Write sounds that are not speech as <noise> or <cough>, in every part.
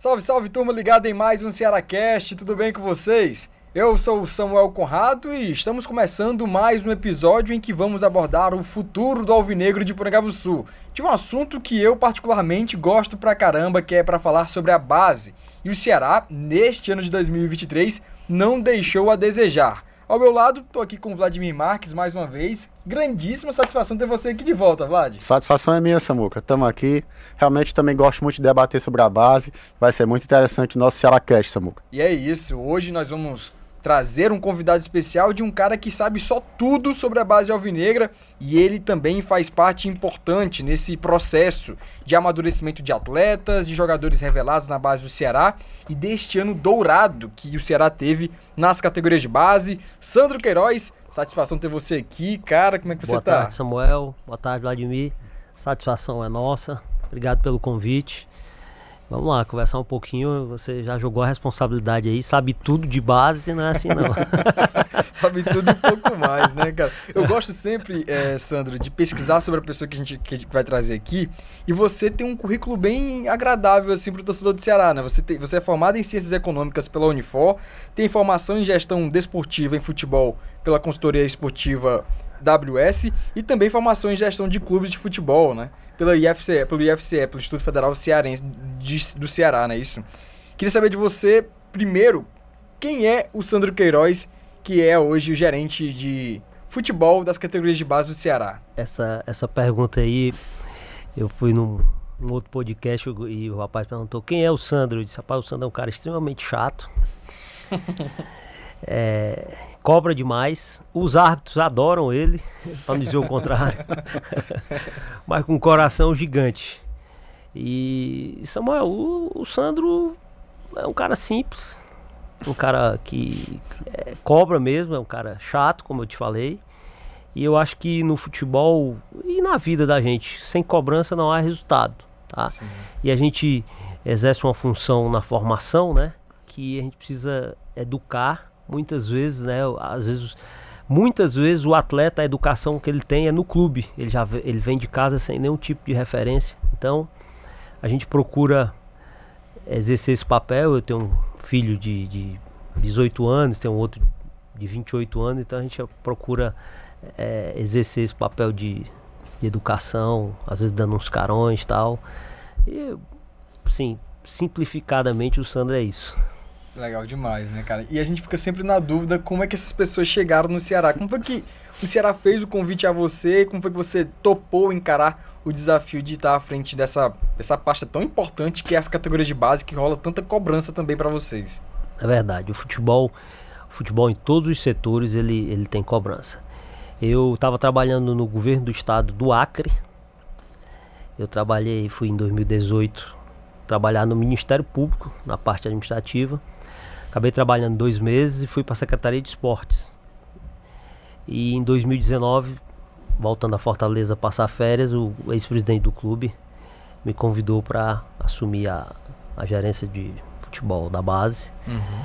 Salve, salve turma ligada em mais um Cearacast, tudo bem com vocês? Eu sou o Samuel Conrado e estamos começando mais um episódio em que vamos abordar o futuro do Alvinegro de Sul, de um assunto que eu particularmente gosto pra caramba, que é para falar sobre a base. E o Ceará, neste ano de 2023, não deixou a desejar. Ao meu lado, tô aqui com o Vladimir Marques mais uma vez. Grandíssima satisfação ter você aqui de volta, Vlad. Satisfação é minha, Samuca. Estamos aqui. Realmente também gosto muito de debater sobre a base. Vai ser muito interessante o nosso Cearacast, Samuca. E é isso. Hoje nós vamos trazer um convidado especial de um cara que sabe só tudo sobre a base alvinegra e ele também faz parte importante nesse processo de amadurecimento de atletas, de jogadores revelados na base do Ceará e deste ano dourado que o Ceará teve nas categorias de base. Sandro Queiroz, satisfação ter você aqui, cara, como é que você Boa tá? Boa tarde, Samuel. Boa tarde, Vladimir. Satisfação é nossa. Obrigado pelo convite. Vamos lá, conversar um pouquinho. Você já jogou a responsabilidade aí, sabe tudo de base, não é assim não. <laughs> sabe tudo um pouco mais, né, cara? Eu gosto sempre, é, Sandro, de pesquisar sobre a pessoa que a, gente, que a gente vai trazer aqui. E você tem um currículo bem agradável, assim, pro torcedor do Ceará, né? Você, tem, você é formado em Ciências Econômicas pela Unifor, tem formação em Gestão Desportiva em Futebol pela Consultoria Esportiva WS e também formação em Gestão de Clubes de Futebol, né? Pela IFCE, pelo IFCE, pelo Instituto Federal Cearense de, do Ceará, não é isso? Queria saber de você, primeiro, quem é o Sandro Queiroz, que é hoje o gerente de futebol das categorias de base do Ceará? Essa, essa pergunta aí, eu fui num, num outro podcast e o rapaz perguntou quem é o Sandro. Eu disse, rapaz, o Sandro é um cara extremamente chato. é, <laughs> cobra demais. Os árbitros adoram ele, <laughs> para não dizer o contrário. <laughs> Mas com um coração gigante. E Samuel, o, o, Sandro é um cara simples, um cara que é, cobra mesmo, é um cara chato, como eu te falei. E eu acho que no futebol e na vida da gente, sem cobrança não há resultado, tá? Sim. E a gente exerce uma função na formação, né? Que a gente precisa educar muitas vezes, né? Às vezes, muitas vezes o atleta, a educação que ele tem é no clube. Ele já ele vem de casa sem nenhum tipo de referência. Então, a gente procura exercer esse papel. Eu tenho um filho de, de 18 anos, tenho outro de 28 anos, então a gente procura é, exercer esse papel de, de educação, às vezes dando uns carões tal. E, sim, simplificadamente o Sandro é isso. Legal demais, né, cara? E a gente fica sempre na dúvida como é que essas pessoas chegaram no Ceará. Como foi que o Ceará fez o convite a você? Como foi que você topou encarar o desafio de estar à frente dessa, dessa pasta tão importante que é as categorias de base, que rola tanta cobrança também para vocês? É verdade. O futebol, o futebol em todos os setores, ele, ele tem cobrança. Eu estava trabalhando no governo do estado do Acre. Eu trabalhei, fui em 2018 trabalhar no Ministério Público, na parte administrativa. Acabei trabalhando dois meses e fui para a Secretaria de Esportes. E em 2019, voltando a Fortaleza passar férias, o ex-presidente do clube me convidou para assumir a, a gerência de futebol da base. Uhum.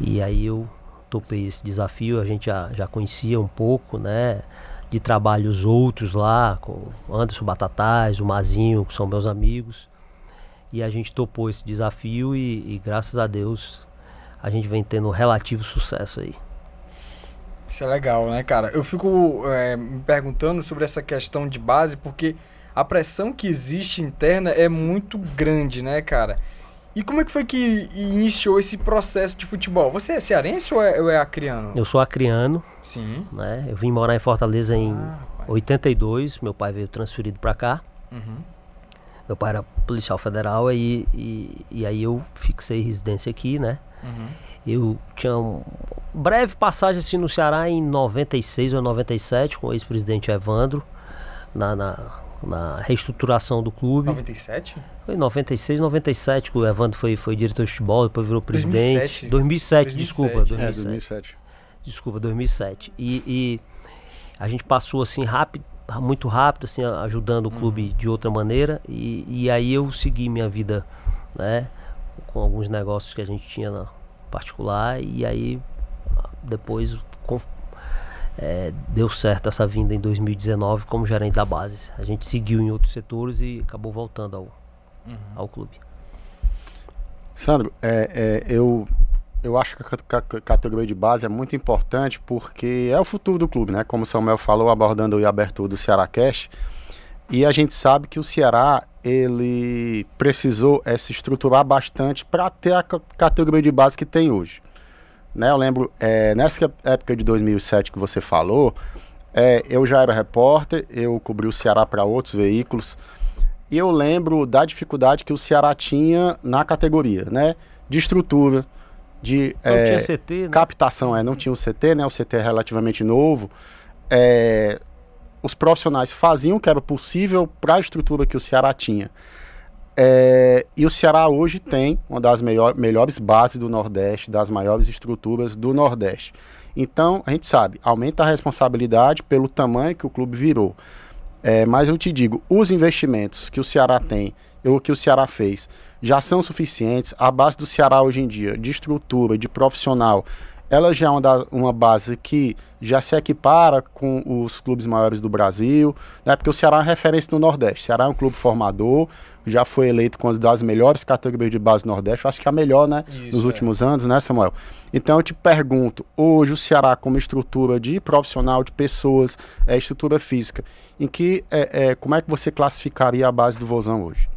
E aí eu topei esse desafio, a gente já, já conhecia um pouco, né? De trabalhos outros lá, com Anderson Batatais, o Mazinho, que são meus amigos. E a gente topou esse desafio e, e graças a Deus a gente vem tendo relativo sucesso aí. Isso é legal, né, cara? Eu fico é, me perguntando sobre essa questão de base, porque a pressão que existe interna é muito grande, né, cara? E como é que foi que iniciou esse processo de futebol? Você é cearense ou é, ou é acriano? Eu sou acriano. Sim. Né? Eu vim morar em Fortaleza em ah, 82, meu pai veio transferido para cá. Uhum. Meu pai era policial federal e, e, e aí eu fixei residência aqui, né? Uhum. Eu tinha uma breve passagem assim no Ceará em 96 ou 97 com o ex-presidente Evandro na, na, na, reestruturação do clube. 97? Foi em 96, 97 que o Evandro foi, foi diretor de futebol, depois virou presidente. 2007, 2007, 2007 desculpa. 2007. É, 2007. Desculpa, 2007. E, e a gente passou assim rápido, muito rápido, assim, ajudando o clube uhum. de outra maneira. E, e aí eu segui minha vida, né? com alguns negócios que a gente tinha na particular e aí depois com, é, deu certo essa vinda em 2019 como gerente da base. A gente seguiu em outros setores e acabou voltando ao, uhum. ao clube. Sandro, é, é, eu, eu acho que a, a, categoria de base é muito importante porque é o futuro do clube, né? Como o Samuel falou, abordando o abertura do Ceará Cash. E a gente sabe que o Ceará ele precisou é, se estruturar bastante para ter a categoria de base que tem hoje. Né, eu lembro, é, nessa época de 2007 que você falou, é, eu já era repórter, eu cobri o Ceará para outros veículos, e eu lembro da dificuldade que o Ceará tinha na categoria, né? De estrutura, de não é, tinha CT, né? captação, é, não tinha o CT, né? O CT é relativamente novo. É, os profissionais faziam o que era possível para a estrutura que o Ceará tinha. É, e o Ceará hoje tem uma das melhor, melhores bases do Nordeste, das maiores estruturas do Nordeste. Então, a gente sabe, aumenta a responsabilidade pelo tamanho que o clube virou. É, mas eu te digo, os investimentos que o Ceará tem, o que o Ceará fez, já são suficientes. A base do Ceará hoje em dia, de estrutura, de profissional, ela já é uma, uma base que já se equipara com os clubes maiores do Brasil, né? porque o Ceará é uma referência no Nordeste. O Ceará é um clube formador, já foi eleito com as das melhores categorias de base do Nordeste, acho que a melhor, né, Isso, nos é. últimos anos, né, Samuel? Então eu te pergunto, hoje o Ceará como estrutura de profissional, de pessoas, é estrutura física, em que, é, é, como é que você classificaria a base do Vozão hoje?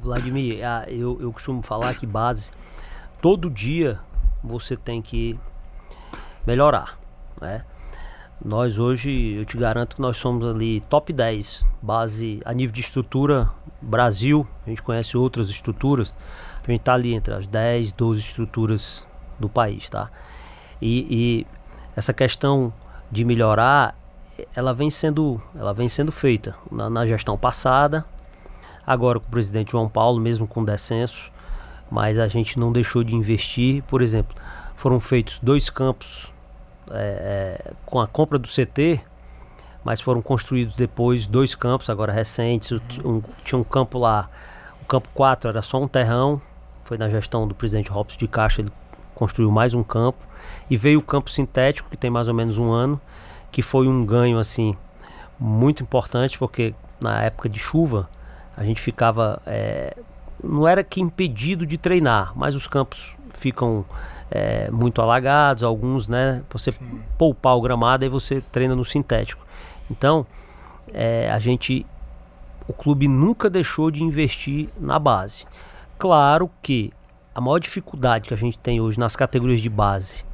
Vladimir, eu, eu costumo falar que base, todo dia você tem que melhorar, né? Nós hoje, eu te garanto que nós somos ali top 10, base a nível de estrutura Brasil, a gente conhece outras estruturas, a gente está ali entre as 10, 12 estruturas do país, tá? E, e, essa questão de melhorar, ela vem sendo, ela vem sendo feita na, na gestão passada, agora com o presidente João Paulo, mesmo com descenso, mas a gente não deixou de investir, por exemplo, foram feitos dois campos é, é, com a compra do CT, mas foram construídos depois dois campos, agora recentes. Um, tinha um campo lá, o campo 4 era só um terrão, foi na gestão do presidente Robson de Caixa, ele construiu mais um campo. E veio o campo sintético, que tem mais ou menos um ano, que foi um ganho assim muito importante, porque na época de chuva a gente ficava. É, não era que impedido de treinar, mas os campos ficam é, muito alagados, alguns, né? Você Sim. poupar o gramado e você treina no sintético. Então, é, a gente, o clube nunca deixou de investir na base. Claro que a maior dificuldade que a gente tem hoje nas categorias de base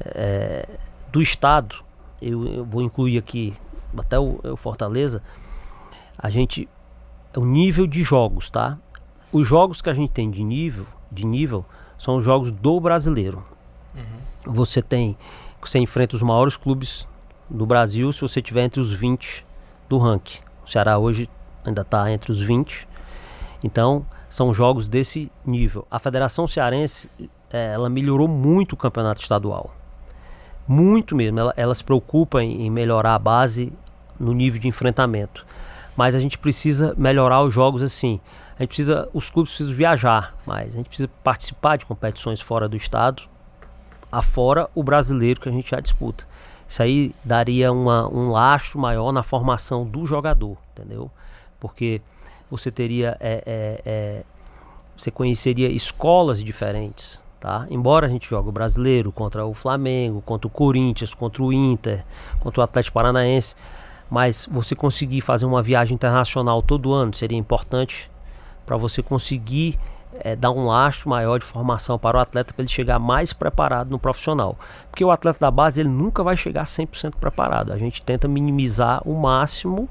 é, do estado, eu, eu, vou incluir aqui até o, o Fortaleza, a gente o nível de jogos, tá? Os jogos que a gente tem de nível, de nível são os jogos do brasileiro. Uhum. Você tem. Você enfrenta os maiores clubes do Brasil se você tiver entre os 20 do ranking. O Ceará hoje ainda está entre os 20. Então, são jogos desse nível. A Federação Cearense, é, ela melhorou muito o campeonato estadual. Muito mesmo. Ela, ela se preocupa em, em melhorar a base no nível de enfrentamento. Mas a gente precisa melhorar os jogos assim. A gente precisa, os clubes precisam viajar mais, a gente precisa participar de competições fora do estado, afora o brasileiro que a gente já disputa. Isso aí daria uma, um lastro maior na formação do jogador, entendeu? Porque você teria, é, é, é, você conheceria escolas diferentes, tá? Embora a gente jogue o brasileiro contra o Flamengo, contra o Corinthians, contra o Inter, contra o Atlético Paranaense, mas você conseguir fazer uma viagem internacional todo ano seria importante para você conseguir é, dar um lastro maior de formação para o atleta para ele chegar mais preparado no profissional. Porque o atleta da base ele nunca vai chegar 100% preparado. A gente tenta minimizar o máximo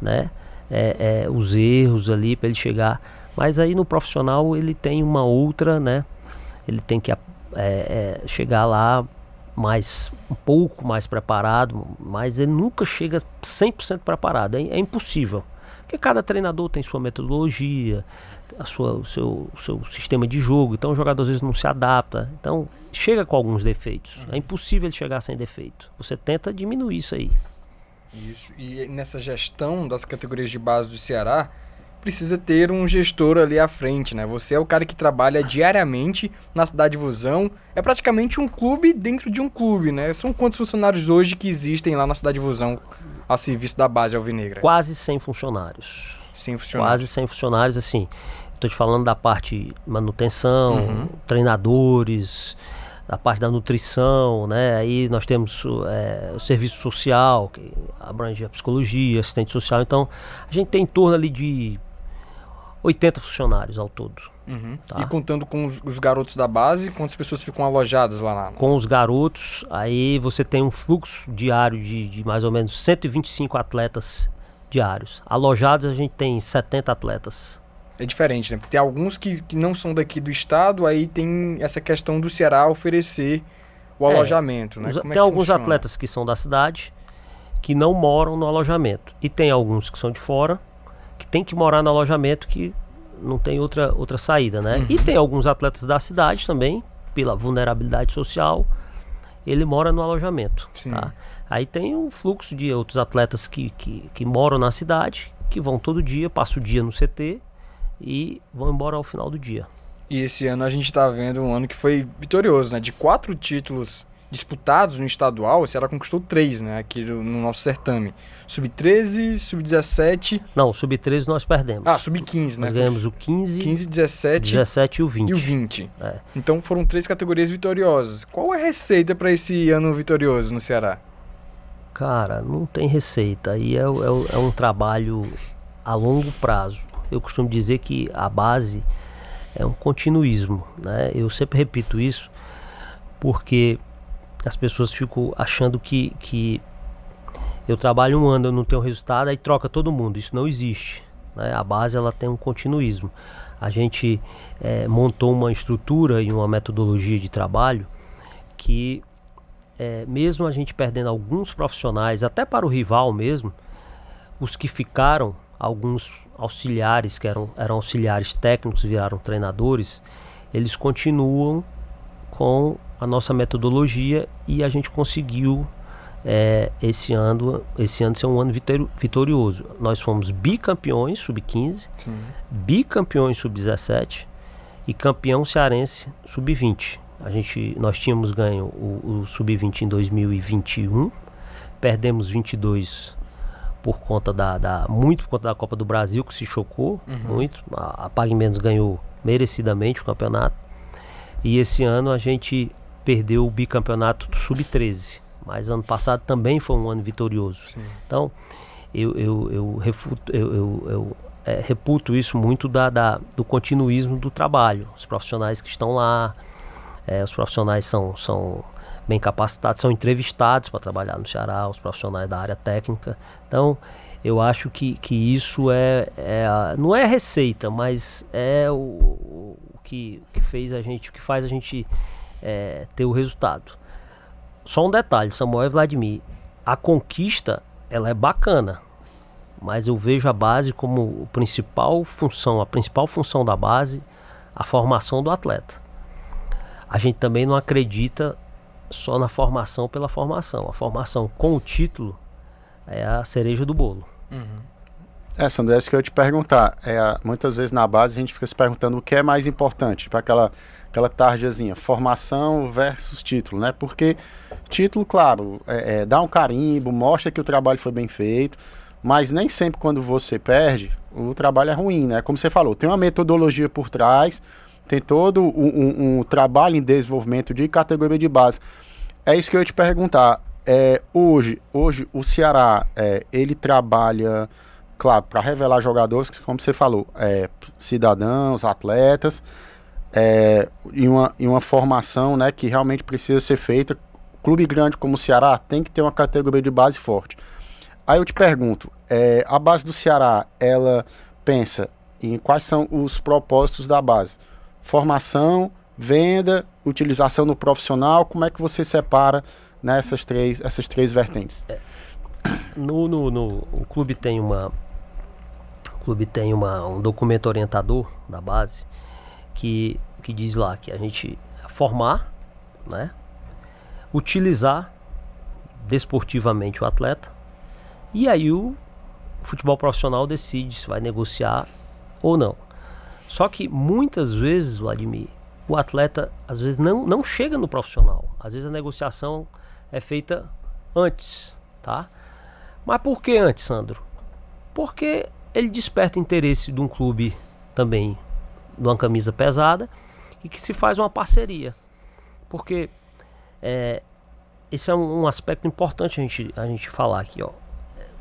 né, é, é, os erros ali para ele chegar. Mas aí no profissional ele tem uma outra, né? Ele tem que chegar lá mais um pouco mais preparado, mas ele nunca chega 100% preparado. é impossível. Porque cada treinador tem sua metodologia, a sua, o seu, seu sistema de jogo. Então o jogador às vezes não se adapta. Então chega com alguns defeitos. Uhum. É impossível ele chegar sem defeito. Você tenta diminuir isso aí. Isso. E nessa gestão das categorias de base do Ceará, precisa ter um gestor ali à frente, né? Você é o cara que trabalha diariamente na cidade de Vozão. É praticamente um clube dentro de um clube, né? São quantos funcionários hoje que existem lá na cidade de Vozão a serviço da base alvinegra? Quase 100 funcionários. 100 funcionários. Quase 100 funcionários, assim. Estou te falando da parte manutenção, Uhum. treinadores, da parte da nutrição, né? Aí nós temos é, o serviço social, que abrange a psicologia, assistente social. Então, a gente tem em torno ali de 80 funcionários ao todo. Uhum. Tá. E contando com os, os garotos da base, quantas pessoas ficam alojadas lá na. Com os garotos, aí você tem um fluxo diário de, de mais ou menos 125 atletas diários. Alojados a gente tem 70 atletas. É diferente, né? Porque tem alguns que, que não são daqui do estado, aí tem essa questão do Ceará oferecer o É, alojamento, né? Os- é tem alguns funciona? atletas que são da cidade que não moram no alojamento. E tem alguns que são de fora que tem que morar no alojamento que não tem outra, outra saída, né? Uhum. E tem alguns atletas da cidade também, pela vulnerabilidade social, ele mora no alojamento. Tá? Aí tem um fluxo de outros atletas que, que, que moram na cidade, que vão todo dia, passam o dia no CT e vão embora ao final do dia. E esse ano a gente tá vendo um ano que foi vitorioso, né? De quatro títulos disputados no estadual, o Ceará conquistou três, né? Aqui no no nosso certame. Sub-13, Sub-17. Não, o Sub-13 nós perdemos. Ah, Sub-15, né? nós ganhamos o 15, 15, 17 17 e o 20. e o 20. É. Então foram três categorias vitoriosas. Qual é a receita para esse ano vitorioso no Ceará? Cara, não tem receita. Aí é, é é um trabalho a longo prazo. Eu costumo dizer que a base é um continuismo. Né? Eu sempre repito isso porque as pessoas ficam achando que, que eu trabalho um ano, eu não tenho resultado, aí troca todo mundo. Isso não existe. né? A base ela tem um continuismo. A gente eh, montou uma estrutura e uma metodologia de trabalho que é, mesmo a gente perdendo alguns profissionais, até para o rival mesmo, os que ficaram, alguns auxiliares que eram, eram auxiliares técnicos, viraram treinadores, eles continuam com a nossa metodologia e a gente conseguiu é, esse ano esse ano ser um ano vitor- vitorioso. Nós fomos bicampeões sub-15, Sim. bicampeões sub-17 e campeão cearense sub-20. A gente, nós tínhamos ganho o, o sub-20 em 2021, perdemos 22 por conta da, da muito por conta da Copa do Brasil que se chocou Uhum. muito. A, a Pague Menos ganhou merecidamente o campeonato e esse ano a gente perdeu o bicampeonato do sub-13. Mas ano passado também foi um ano vitorioso. Sim. Então, eu, eu, eu, refuto, eu, eu, eu, é, reputo isso muito da, da- do continuismo do trabalho. Os profissionais que estão lá, é, os profissionais são, são bem capacitados, são entrevistados para trabalhar no Ceará, os profissionais da área técnica. Então, eu acho que, que isso é, é a- não é receita, mas é o, o que, que fez a gente, o que faz a gente é, ter o resultado. Só um detalhe, Samuel e Vladimir, a conquista ela é bacana, mas eu vejo a base como a principal função, a principal função da base, a formação do atleta. A gente também não acredita só na formação pela formação. A formação com o título é a cereja do bolo. Uhum. É, Sandro, é isso que eu ia te perguntar. É, muitas vezes na base a gente fica se perguntando o que é mais importante para aquela, aquela tarjazinha, formação versus título, né? Porque título, claro, é, é, dá um carimbo, mostra que o trabalho foi bem feito, mas nem sempre quando você perde, o trabalho é ruim, né? Como você falou, tem uma metodologia por trás, tem todo um, um- um trabalho em desenvolvimento de categoria de base. É isso que eu ia te perguntar. É, hoje, hoje o Ceará, é, ele trabalha claro, para revelar jogadores, como você falou, é, cidadãos, atletas, é, e, uma, e uma formação né, que realmente precisa ser feita. Clube grande como o Ceará tem que ter uma categoria de base forte. Aí eu te pergunto, é, a base do Ceará, ela pensa em quais são os propósitos da base? Formação, venda, utilização no profissional, como é que você separa nessas três, essas três vertentes? No, no, no- o clube tem uma clube tem uma, um documento orientador da base que, que diz lá que a gente formar, né, utilizar desportivamente o atleta e aí o futebol profissional decide se vai negociar ou não. Só que muitas vezes, Vladimir, o atleta às vezes não, não chega no profissional. Às vezes a negociação é feita antes, tá? Mas por que antes, Sandro? Porque ele desperta interesse de um clube também de uma camisa pesada e que se faz uma parceria. Porque é, esse é um, um, aspecto importante a gente, a gente falar aqui. Ó.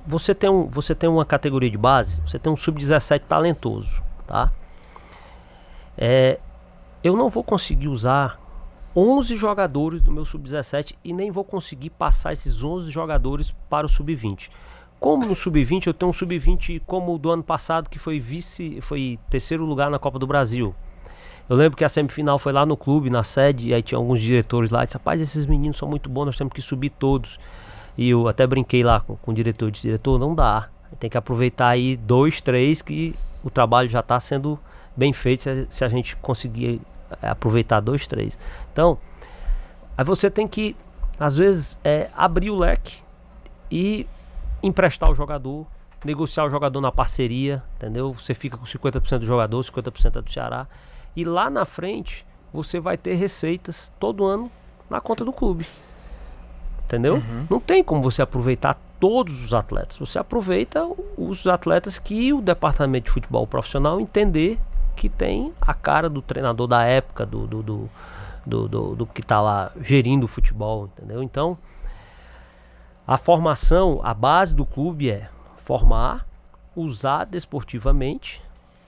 Você, tem um, você tem uma categoria de base, você tem um sub-17 talentoso. Tá? É, eu não vou conseguir usar 11 jogadores do meu sub-17 e nem vou conseguir passar esses 11 jogadores para o sub-20. Como no sub-20 eu tenho um sub-20 como o do ano passado que foi vice, foi terceiro lugar na Copa do Brasil. Eu lembro que a semifinal foi lá no clube, na sede, e aí tinha alguns diretores lá, e disse, rapaz, esses meninos são muito bons, nós temos que subir todos. E eu até brinquei lá com, com o diretor, disse, diretor, não dá. Tem que aproveitar aí dois, três, que o trabalho já está sendo bem feito se a, se a gente conseguir é, aproveitar dois, três. Então, aí você tem que, às vezes, é, abrir o leque e emprestar o jogador, negociar o jogador na parceria, entendeu? Você fica com 50% do jogador, 50% é do Ceará. E lá na frente, você vai ter receitas todo ano na conta do clube. Entendeu? Uhum. Não tem como você aproveitar todos os atletas. Você aproveita os atletas que o departamento de futebol profissional entender que tem a cara do treinador da época, do, do, do, do, do, do que está lá gerindo o futebol, entendeu? Então, a formação, a base do clube é formar, usar desportivamente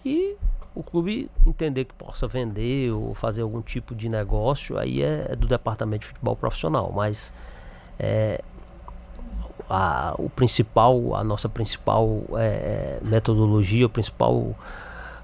e o clube entender que possa vender ou fazer algum tipo de negócio, aí é, é do departamento de futebol profissional, mas é, a, o principal, a nossa principal é, metodologia, o principal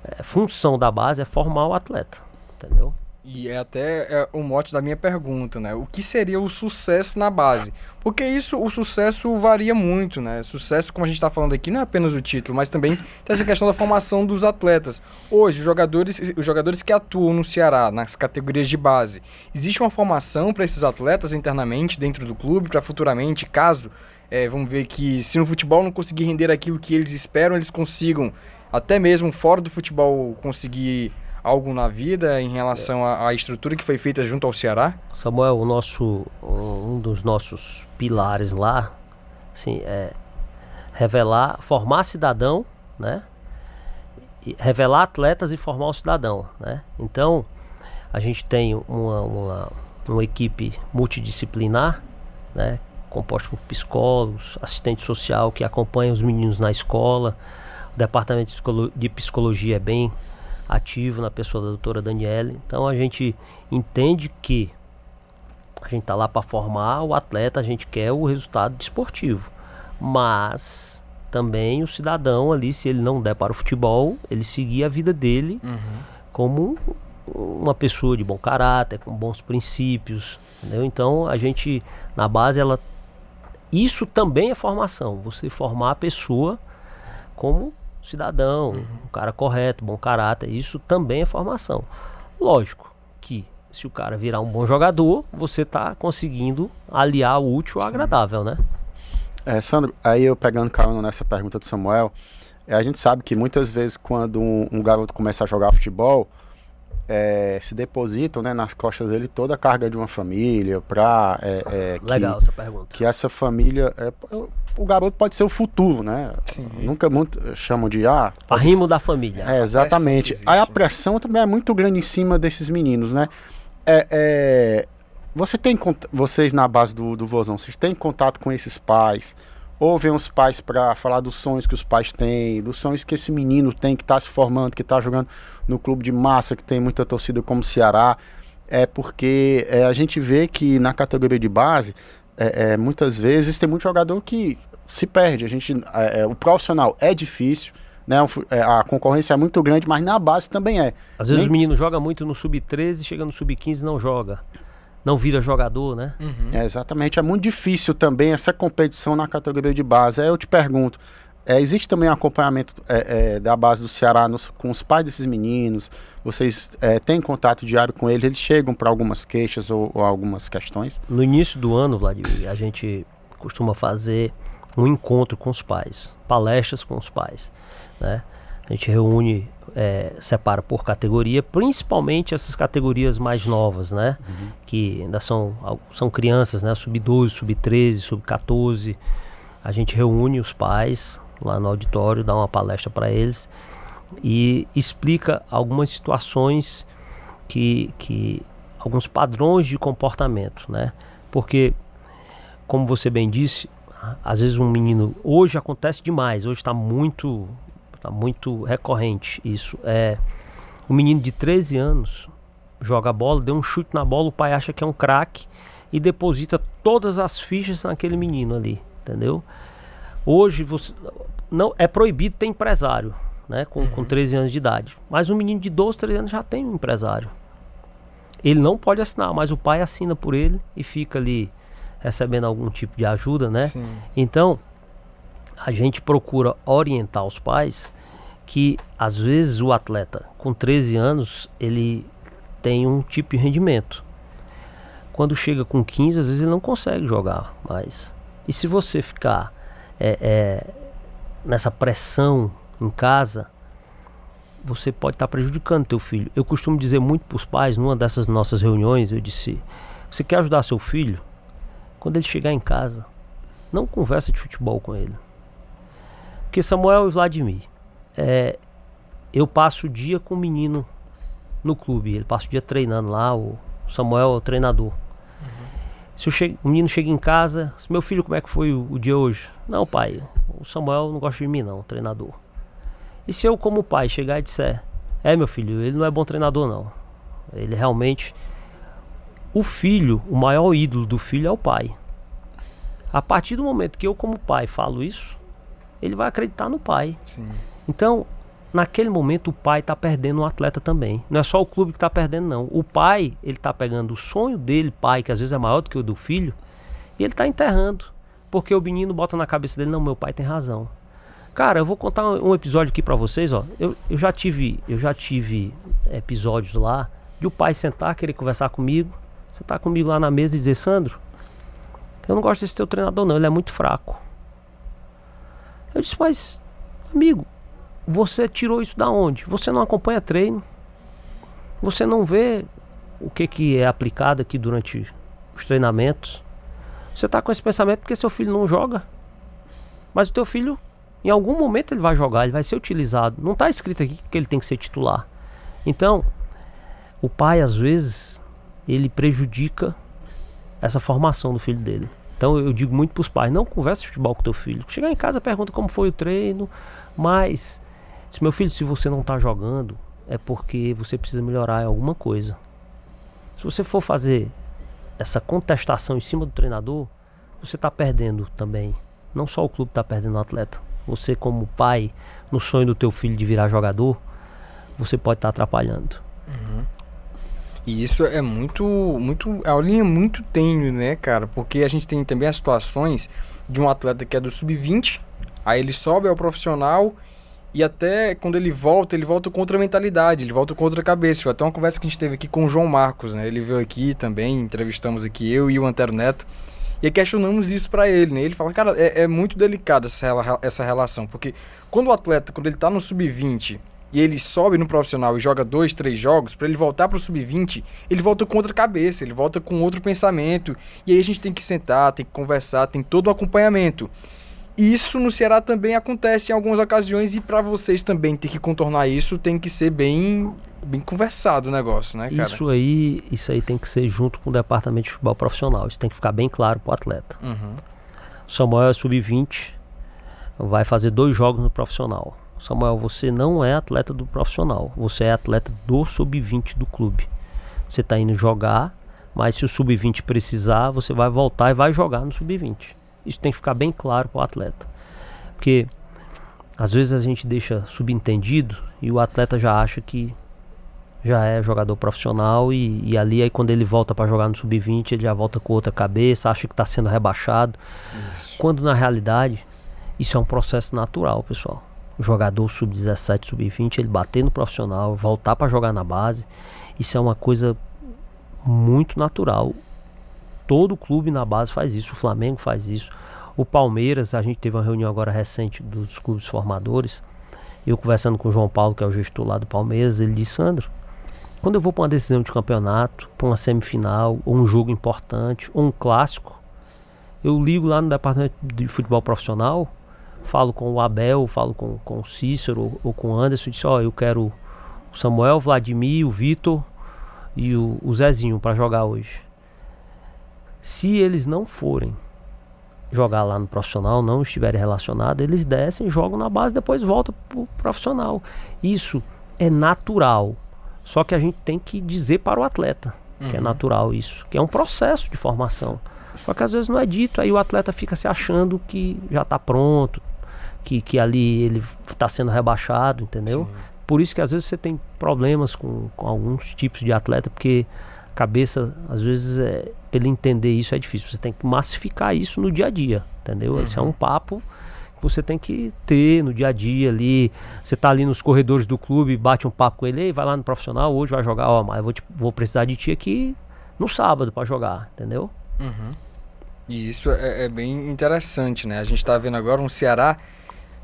é, função da base é formar o atleta, entendeu? E é até é, o mote da minha pergunta, né? O que seria o sucesso na base? Porque isso, o sucesso varia muito, né? Sucesso, como a gente está falando aqui, não é apenas o título, mas também tem essa questão da formação dos atletas. Hoje, os jogadores, os jogadores que atuam no Ceará, nas categorias de base, existe uma formação para esses atletas internamente dentro do clube, para futuramente, caso, é, vamos ver que se no futebol não conseguir render aquilo que eles esperam, eles consigam até mesmo fora do futebol conseguir algo na vida em relação à, estrutura que foi feita junto ao Ceará? Samuel, o nosso um dos nossos pilares lá, assim, é revelar, formar cidadão, né? Revelar atletas e formar o cidadão, né? Então, a gente tem uma, uma, uma equipe multidisciplinar, né? Composta por psicólogos, assistente social que acompanha os meninos na escola, o departamento de psicologia é bem ativo na pessoa da doutora Daniele. Então a gente entende que a gente está lá para formar o atleta, a gente quer o resultado desportivo. Mas também o cidadão ali, se ele não der para o futebol, ele seguir a vida dele uhum. como uma pessoa de bom caráter, com bons princípios, entendeu? Então a gente na base ela isso também é formação, você formar a pessoa como cidadão, uhum. um cara correto, bom caráter. Isso também é formação. Lógico que se o cara virar um bom jogador, você está conseguindo aliar o útil ao Sim. agradável, né? É, Sandro, aí eu pegando carona nessa pergunta do Samuel, é, a gente sabe que muitas vezes quando um, um garoto começa a jogar futebol, é, se depositam né, nas costas dele toda a carga de uma família para é, é, Legal que, essa pergunta. Que essa família. É, o garoto pode ser o futuro, né? Sim. Nunca muito chamam de. Ah, Arrimo da família. É, exatamente. Aí a né? pressão também é muito grande em cima desses meninos, né? É, é, você tem, vocês na base do, do Vozão, vocês têm contato com esses pais? Ouvem os pais para falar dos sonhos que os pais têm, dos sonhos que esse menino tem, que está se formando, que está jogando no clube de massa, que tem muita torcida como o Ceará. É porque é, a gente vê que na categoria de base, é, é, muitas vezes tem muito jogador que se perde. A gente, é, é, o profissional é difícil, né? É, a concorrência é muito grande, mas na base também é. Às vezes Nem... o menino joga muito no sub-13, chega no sub-15 e não joga não vira jogador, né? Uhum. É, exatamente. É muito difícil também essa competição na categoria de base. Aí eu te pergunto, é, existe também um acompanhamento é, é, da base do Ceará nos, com os pais desses meninos? Vocês é, têm contato diário com eles? Eles chegam para algumas queixas ou, ou, algumas questões? No início do ano, Vladimir, a gente costuma fazer um encontro com os pais, palestras com os pais, né? A gente reúne é, separa por categoria, principalmente essas categorias mais novas, né? Uhum. Que ainda são, são crianças, né? Sub-12, sub-13, sub-14. A gente reúne os pais lá no auditório, dá uma palestra para eles e explica algumas situações que, que alguns padrões de comportamento, né? Porque, como você bem disse, às vezes um menino hoje acontece demais, hoje está muito, tá muito recorrente isso. É um menino de 13 anos joga bola, deu um chute na bola, o pai acha que é um craque e deposita todas as fichas naquele menino ali, entendeu? Hoje você não é proibido ter empresário, né, com, uhum. com 13 anos de idade. Mas um menino de 12, 13 anos já tem um empresário. Ele não pode assinar, mas o pai assina por ele e fica ali recebendo algum tipo de ajuda, né? Sim. Então, a gente procura orientar os pais que às vezes o atleta com 13 anos, ele tem um tipo de rendimento. Quando chega com 15, às vezes ele não consegue jogar mais. E se você ficar é, é, nessa pressão em casa, você pode estar tá prejudicando teu filho. Eu costumo dizer muito para os pais, numa dessas nossas reuniões, eu disse: você quer ajudar seu filho? Quando ele chegar em casa, não conversa de futebol com ele. Porque Samuel e Vladimir, é, eu passo o dia com o menino no clube, ele passa o dia treinando lá, o Samuel é o treinador. Uhum. Se chego, o menino chega em casa, meu filho, como é que foi o, o dia hoje? Não, pai, o Samuel não gosta de mim não, treinador. E se eu, como pai, chegar e disser: É, meu filho, ele não é bom treinador, não. Ele realmente. O filho, o maior ídolo do filho é o pai. A partir do momento que eu, como pai, falo isso, ele vai acreditar no pai. Sim. Então, naquele momento, o pai está perdendo o atleta também. Não é só o clube que está perdendo, não. O pai, ele está pegando o sonho dele, pai, que às vezes é maior do que o do filho, e ele está enterrando. Porque o menino bota na cabeça dele: Não, meu pai tem razão. Cara, eu vou contar um episódio aqui para vocês, ó. Eu, eu já tive, eu já tive episódios lá de o pai sentar, querer conversar comigo, sentar comigo lá na mesa e dizer, Sandro, eu não gosto desse teu treinador não, ele é muito fraco. Eu disse, mas, amigo, você tirou isso da onde? Você não acompanha treino. Você não vê o que, que é aplicado aqui durante os treinamentos. Você está com esse pensamento porque seu filho não joga. Mas o teu filho em algum momento ele vai jogar, ele vai ser utilizado. Não está escrito aqui que ele tem que ser titular. Então, o pai às vezes ele prejudica essa formação do filho dele. Então eu digo muito para os pais, não converse futebol com teu filho. Chegar em casa pergunta como foi o treino, mas se meu filho, se você não está jogando, é porque você precisa melhorar em alguma coisa. Se você for fazer essa contestação em cima do treinador, você está perdendo também. Não só o clube está perdendo o atleta, você como pai, no sonho do teu filho de virar jogador, você pode estar tá atrapalhando. Uhum. E isso é muito, muito, é uma linha muito tênue, né, cara? Porque a gente tem também as situações de um atleta que é do sub-20, aí ele sobe ao profissional e até quando ele volta, ele volta com outra mentalidade, ele volta com outra cabeça. Foi até uma conversa que a gente teve aqui com o João Marcos, né? Ele veio aqui também, entrevistamos aqui eu e o Antero Neto. E questionamos isso para ele, né? Ele fala, cara, é, é muito delicado essa, essa relação, porque quando o atleta, quando ele tá no sub-20 e ele sobe no profissional e joga dois, três jogos, para ele voltar pro sub-20, ele volta com outra cabeça, ele volta com outro pensamento. E aí a gente tem que sentar, tem que conversar, tem todo o acompanhamento. Isso no Ceará também acontece em algumas ocasiões e para vocês também ter que contornar isso tem que ser bem bem conversado o negócio, né, cara? Isso aí, isso aí tem que ser junto com o departamento de futebol profissional. Isso tem que ficar bem claro pro atleta. Uhum. Samuel é sub-20, vai fazer dois jogos no profissional. Samuel, você não é atleta do profissional, você é atleta do sub-20 do clube. Você está indo jogar, mas se o sub-20 precisar, você vai voltar e vai jogar no sub-20. Isso tem que ficar bem claro para o atleta. Porque às vezes a gente deixa subentendido e o atleta já acha que já é jogador profissional e, e ali aí quando ele volta para jogar no sub-20 ele já volta com outra cabeça, acha que está sendo rebaixado. Isso. Quando na realidade isso é um processo natural, pessoal. Jogador sub-17, sub-20, ele bater no profissional, voltar para jogar na base, isso é uma coisa muito natural. Todo clube na base faz isso, o Flamengo faz isso. O Palmeiras, a gente teve uma reunião agora recente dos clubes formadores. Eu conversando com o João Paulo, que é o gestor lá do Palmeiras, ele disse: Sandro, quando eu vou para uma decisão de campeonato, para uma semifinal, ou um jogo importante, ou um clássico, eu ligo lá no departamento de futebol profissional falo com o Abel, falo com, com o Cícero ou, ou com o Anderson, disse, ó, eu quero o Samuel, o Vladimir, o Vitor e o, o Zezinho para jogar hoje. Se eles não forem jogar lá no profissional, não estiverem relacionados, eles descem, jogam na base, depois voltam pro profissional. Isso é natural. Só que a gente tem que dizer para o atleta uhum. que é uhum. natural isso, que é um processo de formação. Só que às vezes não é dito, aí o atleta fica se achando que já está pronto, que, que ali ele está sendo rebaixado, entendeu? Sim. Por isso que às vezes você tem problemas com, com alguns tipos de atleta, porque a cabeça, às vezes, é, ele entender isso é difícil. Você tem que massificar isso no dia a dia, entendeu? Uhum. Esse é um papo que você tem que ter no dia a dia ali. Você tá ali nos corredores do clube, bate um papo com ele, vai lá no profissional, hoje vai jogar, ó, mas eu vou, te, vou precisar de ti aqui no sábado para jogar, entendeu? Uhum. E isso é, é, bem interessante, né? A gente tá vendo agora um Ceará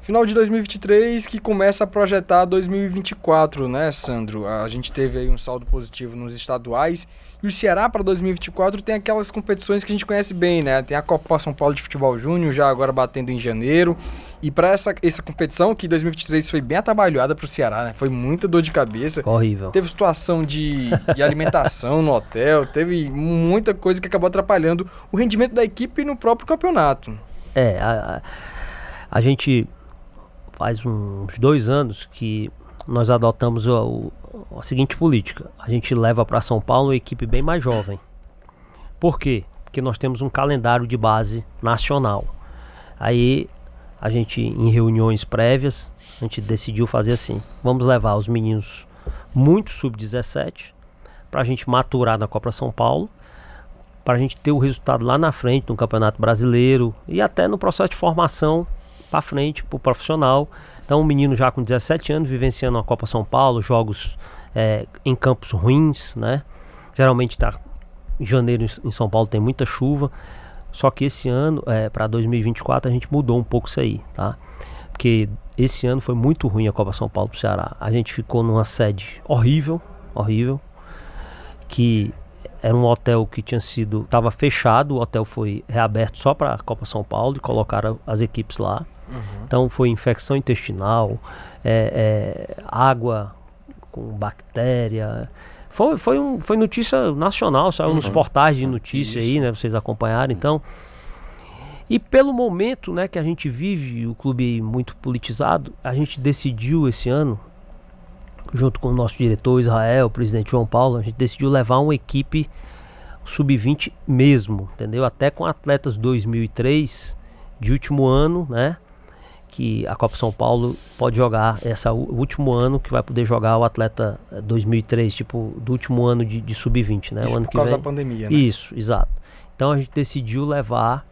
final de 2023 que começa a projetar 2024, né, Sandro? A gente teve aí um saldo positivo nos estaduais e o Ceará para 2024 tem aquelas competições que a gente conhece bem, né? Tem a Copa São Paulo de Futebol Júnior, já agora batendo em janeiro. E para essa, essa competição, que 2023 foi bem atabalhada para o Ceará, né? Foi muita dor de cabeça. Horrível. Teve situação de, de alimentação no hotel, teve muita coisa que acabou atrapalhando o rendimento da equipe no próprio campeonato. É, a, a, a gente faz uns dois anos que nós adotamos o, a seguinte política: a gente leva para São Paulo uma equipe bem mais jovem. Por quê? Porque nós temos um calendário de base nacional. Aí a gente, em reuniões prévias, a gente decidiu fazer assim: vamos levar os meninos muito sub-17 para a gente maturar na Copa São Paulo, para a gente ter o resultado lá na frente no Campeonato Brasileiro e até no processo de formação para frente, para o profissional. Então, um menino já com 17 anos, vivenciando a Copa São Paulo, jogos é, em campos ruins, né? Geralmente está em janeiro em São Paulo tem muita chuva. Só que esse ano, é, para 2024, a gente mudou um pouco isso aí, tá? Porque esse ano foi muito ruim a Copa São Paulo pro Ceará. A gente ficou numa sede horrível, horrível, que era um hotel que tinha sido, estava fechado, o hotel foi reaberto só para a Copa São Paulo e colocaram as equipes lá. Uhum. Então foi infecção intestinal, é, é, água com bactéria. Foi, foi, um, foi notícia nacional, saiu uhum. nos portais de notícia Isso. aí, né? Vocês acompanharam, então. E pelo momento né, que a gente vive, o clube muito politizado, a gente decidiu esse ano, junto com o nosso diretor Israel, o presidente João Paulo, a gente decidiu levar uma equipe sub-20 mesmo, entendeu? Até com atletas 2003 de último ano, né? Que a Copa São Paulo pode jogar essa o último ano que vai poder jogar o atleta 2003, eh, tipo do último ano de, de sub-20, né? Isso o ano por causa vem. da pandemia, né? Isso, exato. Então a gente decidiu levar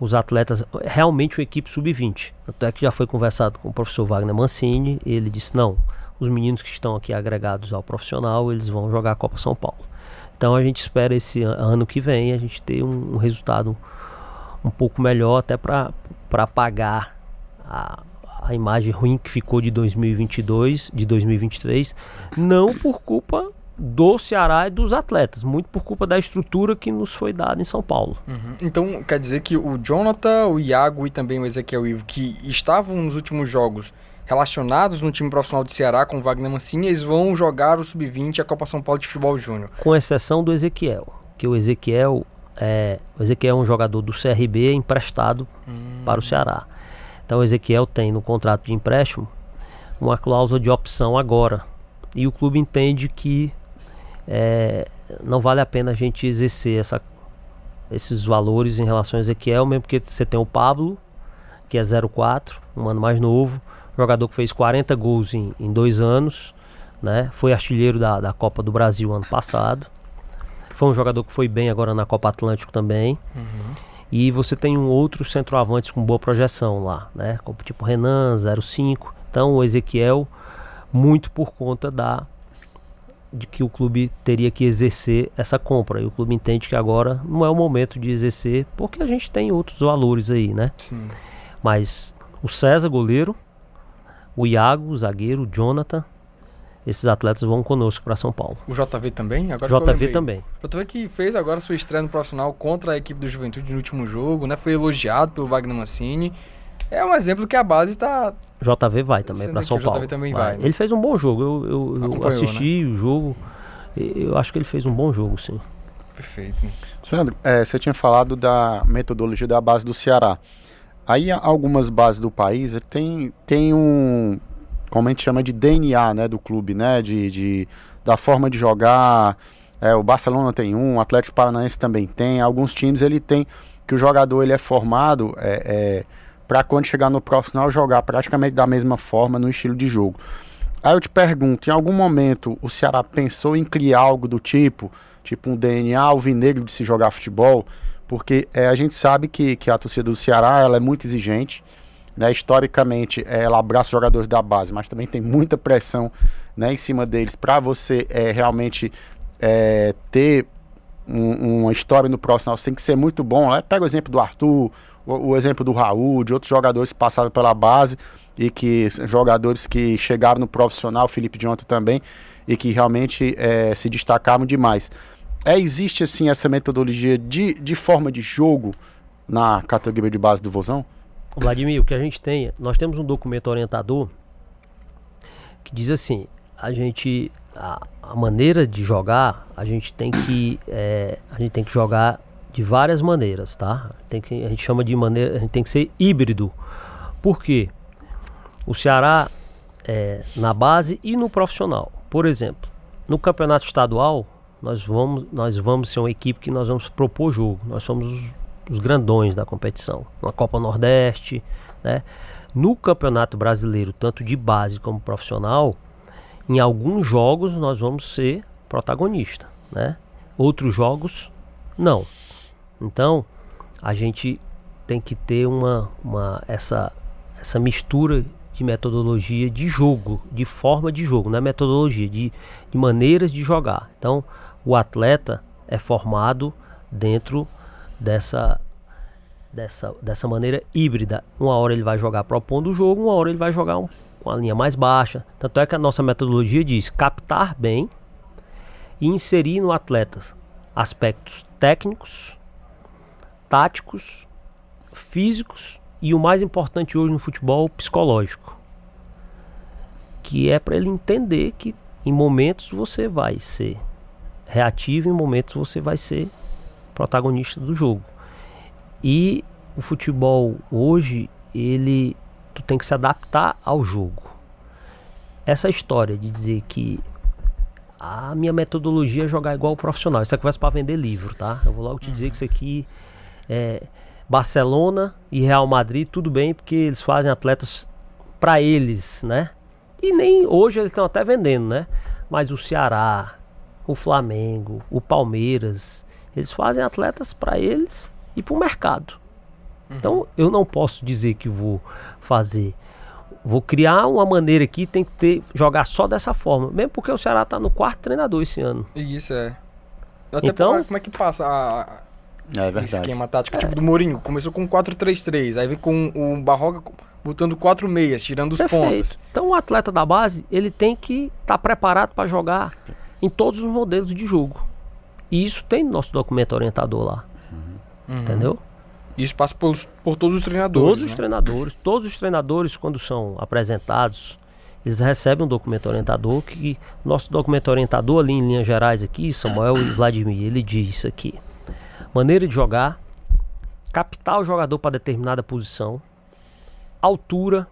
os atletas realmente uma equipe sub-20. Até que já foi conversado com o professor Wagner Mancini, ele disse não, os meninos que estão aqui agregados ao profissional, eles vão jogar a Copa São Paulo. Então a gente espera esse ano que vem a gente ter um, um resultado um pouco melhor até para pagar a, a imagem ruim que ficou de 2022, de 2023, não por culpa do Ceará e dos atletas, muito por culpa da estrutura que nos foi dada em São Paulo. Uhum. Então quer dizer que o Jonathan, o Iago e também o Ezequiel Ivo, que estavam nos últimos jogos relacionados no time profissional de Ceará com o Wagner Mancini, eles vão jogar o Sub-20 a Copa São Paulo de Futebol Júnior. Com exceção do Ezequiel, que o Ezequiel é, o Ezequiel é um jogador do CRB emprestado hum. para o Ceará. Então o Ezequiel tem no contrato de empréstimo uma cláusula de opção agora. E o clube entende que é, não vale a pena a gente exercer essa, esses valores em relação ao Ezequiel, mesmo porque você tem o Pablo, que é 04, um ano mais novo, jogador que fez 40 gols em, em dois anos, né? Foi artilheiro da, da Copa do Brasil ano passado. Foi um jogador que foi bem agora na Copa Atlântico também. Uhum. E você tem um outro centroavante com boa projeção lá, né? Como tipo Renan, 05. Então o Ezequiel, muito por conta da de que o clube teria que exercer essa compra. E o clube entende que agora não é o momento de exercer, porque a gente tem outros valores aí, né? Sim. Mas o César, goleiro, o Iago, zagueiro, o Jonathan, esses atletas vão conosco para São Paulo. O JV também? Agora JV também. O JV que fez agora sua estreia no profissional contra a equipe do Juventude no último jogo, né? Foi elogiado pelo Wagner Mancini. É um exemplo que a base tá. JV vai também para São o JV Paulo. também vai, né? Ele fez um bom jogo. Eu, eu- eu assisti o jogo. Eu acho que ele fez um bom jogo, sim. Perfeito. Sandro, é, você tinha falado da metodologia da base do Ceará. Aí algumas bases do país tem, tem um, como a gente chama de DNA né, do clube, né? De, de- da forma de jogar. É, o Barcelona tem um, o Atlético Paranaense também tem. Alguns times ele tem que o jogador ele é formado é, para quando chegar no profissional jogar praticamente da mesma forma no estilo de jogo. Aí eu te pergunto, em algum momento o Ceará pensou em criar algo do tipo, tipo um DNA alvinegro de se jogar futebol? Porque é, a gente sabe que, que a torcida do Ceará ela é muito exigente, né? historicamente é, ela abraça os jogadores da base, mas também tem muita pressão né, em cima deles para você é, realmente é, ter um- uma história no profissional, você tem que ser muito bom. Né? Pega o exemplo do Arthur, o, o exemplo do Raul, de outros jogadores que passaram pela base e que jogadores que chegaram no profissional, Felipe Jonathan também, e que realmente é, se destacaram demais. É, existe assim essa metodologia de, de forma de jogo na categoria de base do Vozão? Vladimir, o que a gente tem, nós temos um documento orientador que diz assim, a gente, a, a maneira de jogar, a gente tem que, é, a gente tem que jogar de várias maneiras, tá? Tem que, a gente chama de maneira, a gente tem que ser híbrido. Por quê? O Ceará é, na base e no profissional. Por exemplo, no campeonato estadual, nós vamos, nós vamos ser uma equipe que nós vamos propor jogo. Nós somos os, grandões da competição. Na Copa Nordeste, né? No Campeonato Brasileiro, tanto de base como profissional, em alguns jogos nós vamos ser protagonista, né? Outros jogos não. Então, a gente tem que ter uma, uma essa essa mistura de metodologia de jogo, de forma de jogo, não é metodologia, de, de maneiras de jogar. Então, o atleta é formado dentro dessa, dessa, dessa maneira híbrida. Uma hora ele vai jogar propondo o jogo, uma hora ele vai jogar um, com a linha mais baixa. Tanto é que a nossa metodologia diz captar bem e inserir no atleta aspectos técnicos, táticos, físicos e o mais importante hoje no futebol, psicológico. Que é para ele entender que em momentos você vai ser reativo, em momentos você vai ser protagonista do jogo. E o futebol hoje, ele tu tem que se adaptar ao jogo. Essa história de dizer que a minha metodologia é jogar igual o profissional, isso é conversa para vender livro, tá? Eu vou logo te dizer que isso aqui é Barcelona e Real Madrid, tudo bem, porque eles fazem atletas para eles, né? E nem hoje eles estão até vendendo, né? Mas o Ceará, o Flamengo, o Palmeiras, eles fazem atletas para eles e para o mercado. Então eu não posso dizer que vou fazer, vou criar uma maneira aqui, tem que ter jogar só dessa forma, mesmo porque o Ceará está no quarto treinador esse ano. Isso é. Até Então- como é que passa a, É o verdade. esquema tático? Tipo do Mourinho, começou com 4-3-3, aí vem com o Barroca botando 4 meias, tirando os Perfeito. pontos. Então o atleta da base, ele tem que estar preparado para jogar em todos os modelos de jogo. E isso tem no nosso documento orientador lá, Uhum. entendeu? Isso passa por, por todos os treinadores. Todos os né? treinadores, todos os treinadores quando são apresentados, eles recebem um documento orientador que nosso documento orientador ali em linhas gerais aqui, Samuel e Vladimir, ele diz isso aqui. Maneira de jogar, captar o jogador para determinada posição, altura.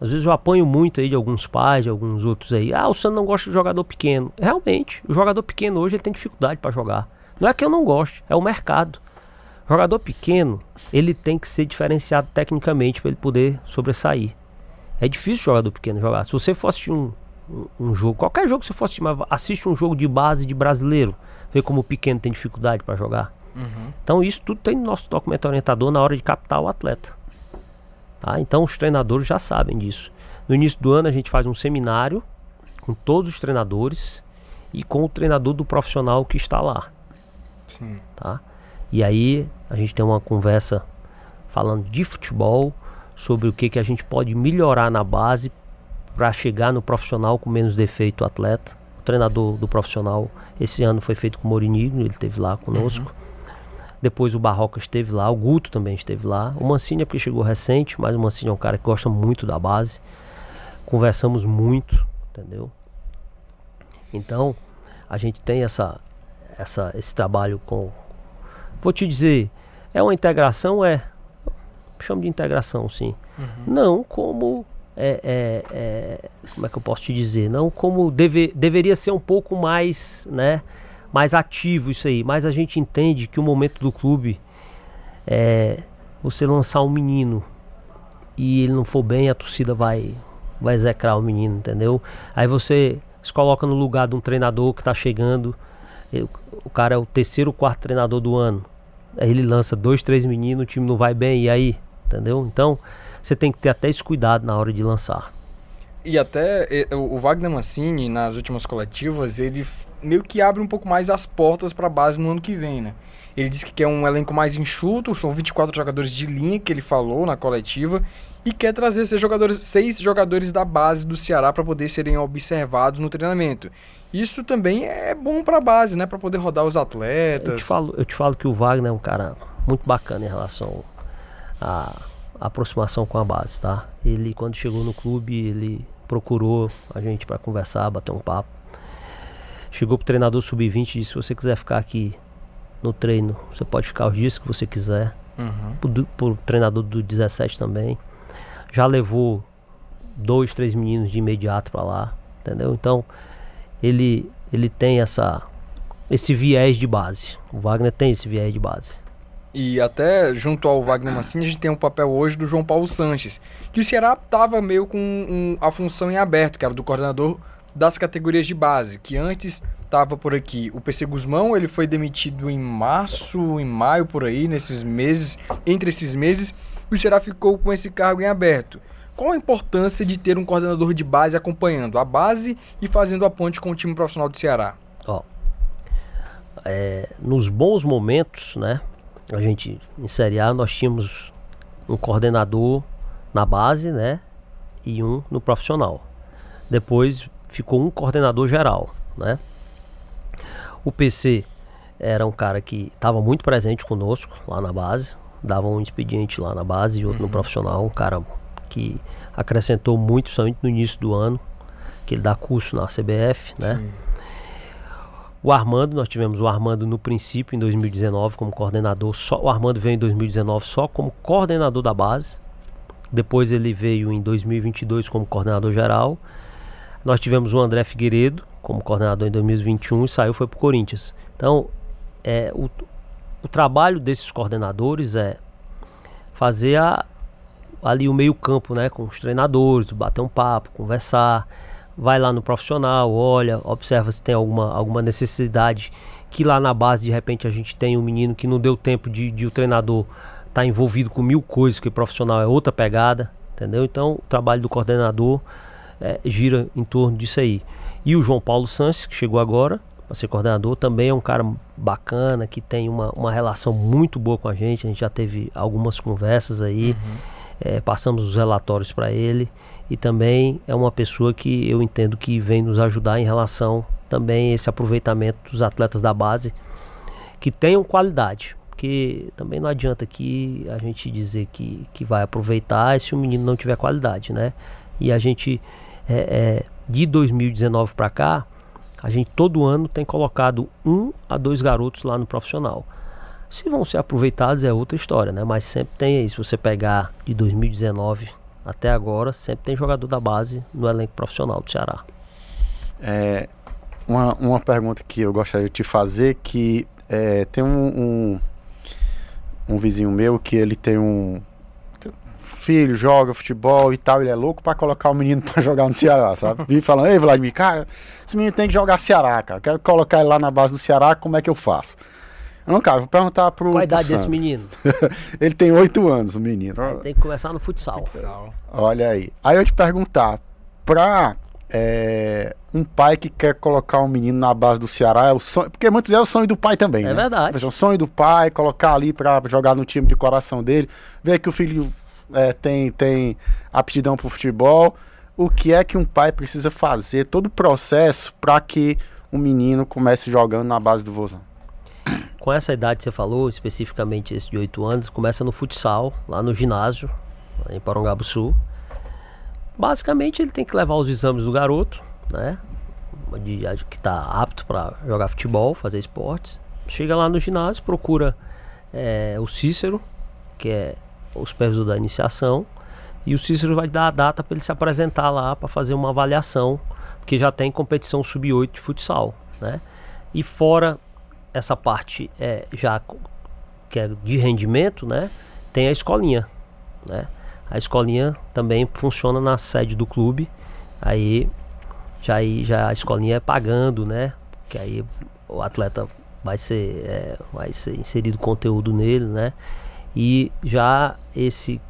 Às vezes eu apanho muito aí de alguns pais, de alguns outros aí. Ah, o Sandro não gosta de jogador pequeno. Realmente, o jogador pequeno hoje ele tem dificuldade para jogar. Não é que eu não goste, é o mercado. Jogador pequeno, ele tem que ser diferenciado tecnicamente para ele poder sobressair. É difícil jogador pequeno jogar. Se você for assistir um, um, um jogo, qualquer jogo que você for assistir, mas assiste um jogo de base de brasileiro, vê como o pequeno tem dificuldade para jogar. Uhum. Então isso tudo tem no nosso documento orientador na hora de captar o atleta. Tá? Então os treinadores já sabem disso. No início do ano a gente faz um seminário com todos os treinadores e com o treinador do profissional que está lá Sim. tá? E aí a gente tem uma conversa falando de futebol, sobre o que, que a gente pode melhorar na base para chegar no profissional com menos defeito o atleta. O treinador do profissional esse ano foi feito com o Mourinho, ele esteve lá conosco. Depois o Barroca esteve lá, o Guto também esteve lá. O Mancini é porque chegou recente, mas o Mancini é um cara que gosta muito da base. Conversamos muito, entendeu? Então, a gente tem essa, essa, esse trabalho com. Vou te dizer, é uma integração? É. Chamo de integração, sim. Uhum. Não como. É, é, é, como é que eu posso te dizer? Não como deve, deveria ser um pouco mais, né? Mais ativo isso aí. Mas a gente entende que o momento do clube é você lançar um menino e ele não for bem, a torcida vai, vai execrar o menino, entendeu? Aí você se coloca no lugar de um treinador que está chegando. O cara é o terceiro, quarto treinador do ano. Aí ele lança dois, três meninos, o time não vai bem, e aí? Entendeu? Então, você tem que ter até esse cuidado na hora de lançar. E até o Wagner Mancini, nas últimas coletivas, ele meio que abre um pouco mais as portas para a base no ano que vem, né? Ele disse que quer um elenco mais enxuto, são 24 jogadores de linha que ele falou na coletiva, e quer trazer seis jogadores, seis jogadores da base do Ceará para poder serem observados no treinamento. Isso também é bom para a base, né, para poder rodar os atletas. Eu te, falo, eu te falo que o Wagner é um cara muito bacana em relação à aproximação com a base, tá? Ele quando chegou no clube, ele procurou a gente para conversar, bater um papo. Chegou pro treinador sub-20 e disse: se você quiser ficar aqui no treino. Você pode ficar os dias que você quiser. Uhum. Por, por treinador do 17 também. Já levou dois, três meninos de imediato para lá, entendeu? Então ele ele tem essa esse viés de base. O Wagner tem esse viés de base. E até junto ao Wagner Mancini, a gente tem um papel hoje do João Paulo Sanches, que o Ceará tava meio com um, a função em aberto, que era do coordenador das categorias de base, que antes estava por aqui. O PC Guzmão, ele foi demitido em março, em maio, por aí, nesses meses, entre esses meses, o Ceará ficou com esse cargo em aberto. Qual a importância de ter um coordenador de base acompanhando a base e fazendo a ponte com o time profissional do Ceará? Ó, é, nos bons momentos, né? A gente em Série A nós tínhamos um coordenador na base, né? E um no profissional. Depois ficou um coordenador geral, né? O PC era um cara que estava muito presente conosco lá na base, dava um expediente lá na base e outro uhum. no profissional, um cara que acrescentou muito, somente no início do ano, que ele dá curso na CBF, né? Sim. O Armando, nós tivemos o Armando no princípio, em 2019, como coordenador. Só, o Armando veio em 2019 só como coordenador da base. Depois ele veio em 2022 como coordenador geral. Nós tivemos o André Figueiredo, como coordenador em 2021 e saiu foi para o Corinthians. Então, é, o, o trabalho desses coordenadores é fazer a, ali o meio campo, né, com os treinadores, bater um papo, conversar, vai lá no profissional, olha, observa se tem alguma, alguma necessidade que lá na base de repente a gente tem um menino que não deu tempo de, de o treinador estar tá envolvido com mil coisas que o profissional é outra pegada, entendeu? Então o trabalho do coordenador é, gira em torno disso aí. E o João Paulo Sanches, que chegou agora para ser coordenador, também é um cara bacana, que tem uma, uma relação muito boa com a gente. A gente já teve algumas conversas aí, uhum. é, passamos os relatórios para ele. E também é uma pessoa que eu entendo que vem nos ajudar em relação também a esse aproveitamento dos atletas da base que tenham qualidade. Porque também não adianta que a gente dizer que, que vai aproveitar se o menino não tiver qualidade, né? E a gente é, é, de 2019 para cá, a gente todo ano tem colocado um a dois garotos lá no profissional. Se vão ser aproveitados é outra história, né? Mas sempre tem aí, se você pegar de 2019 até agora, sempre tem jogador da base no elenco profissional do Ceará. É, uma, uma pergunta que eu gostaria de te fazer, que é, tem um, um, um vizinho meu que ele tem um, filho, joga futebol e tal, ele é louco para colocar o menino <laughs> para jogar no Ceará, sabe? Vim falando, ei Vladimir, cara, esse menino tem que jogar Ceará, cara. Quero colocar ele lá na base do Ceará, como é que eu faço? Não, cara, vou perguntar pro. Qual a idade desse menino? <laughs> ele tem oito anos, o menino. Aí tem que começar no futsal. futsal. Olha aí. Aí eu te perguntar, pra é, um pai que quer colocar um menino na base do Ceará, é o sonho, porque muitos é o sonho do pai também, é né? verdade. É o sonho do pai, colocar ali para jogar no time de coração dele, ver que o filho é, tem, tem aptidão para o futebol. O que é que um pai precisa fazer, todo o processo para que o menino comece jogando na base do Vozão? com essa idade que você falou, especificamente esse de 8 anos, começa no futsal, lá no ginásio, em Sul. Basicamente ele tem que levar os exames do garoto, né? De, que está apto para jogar futebol, fazer esportes. Chega lá no ginásio, procura é, o Cícero, que é o supervisor da iniciação, e o Cícero vai dar a data para ele se apresentar lá para fazer uma avaliação, porque já tem competição sub-8 de futsal, né? E fora essa parte é, já que é de rendimento, né? Tem a escolinha, né? A escolinha também funciona na sede do clube. Aí já, já a escolinha é pagando, né? Que aí o atleta vai ser, é, vai ser inserido conteúdo nele, né? E já esse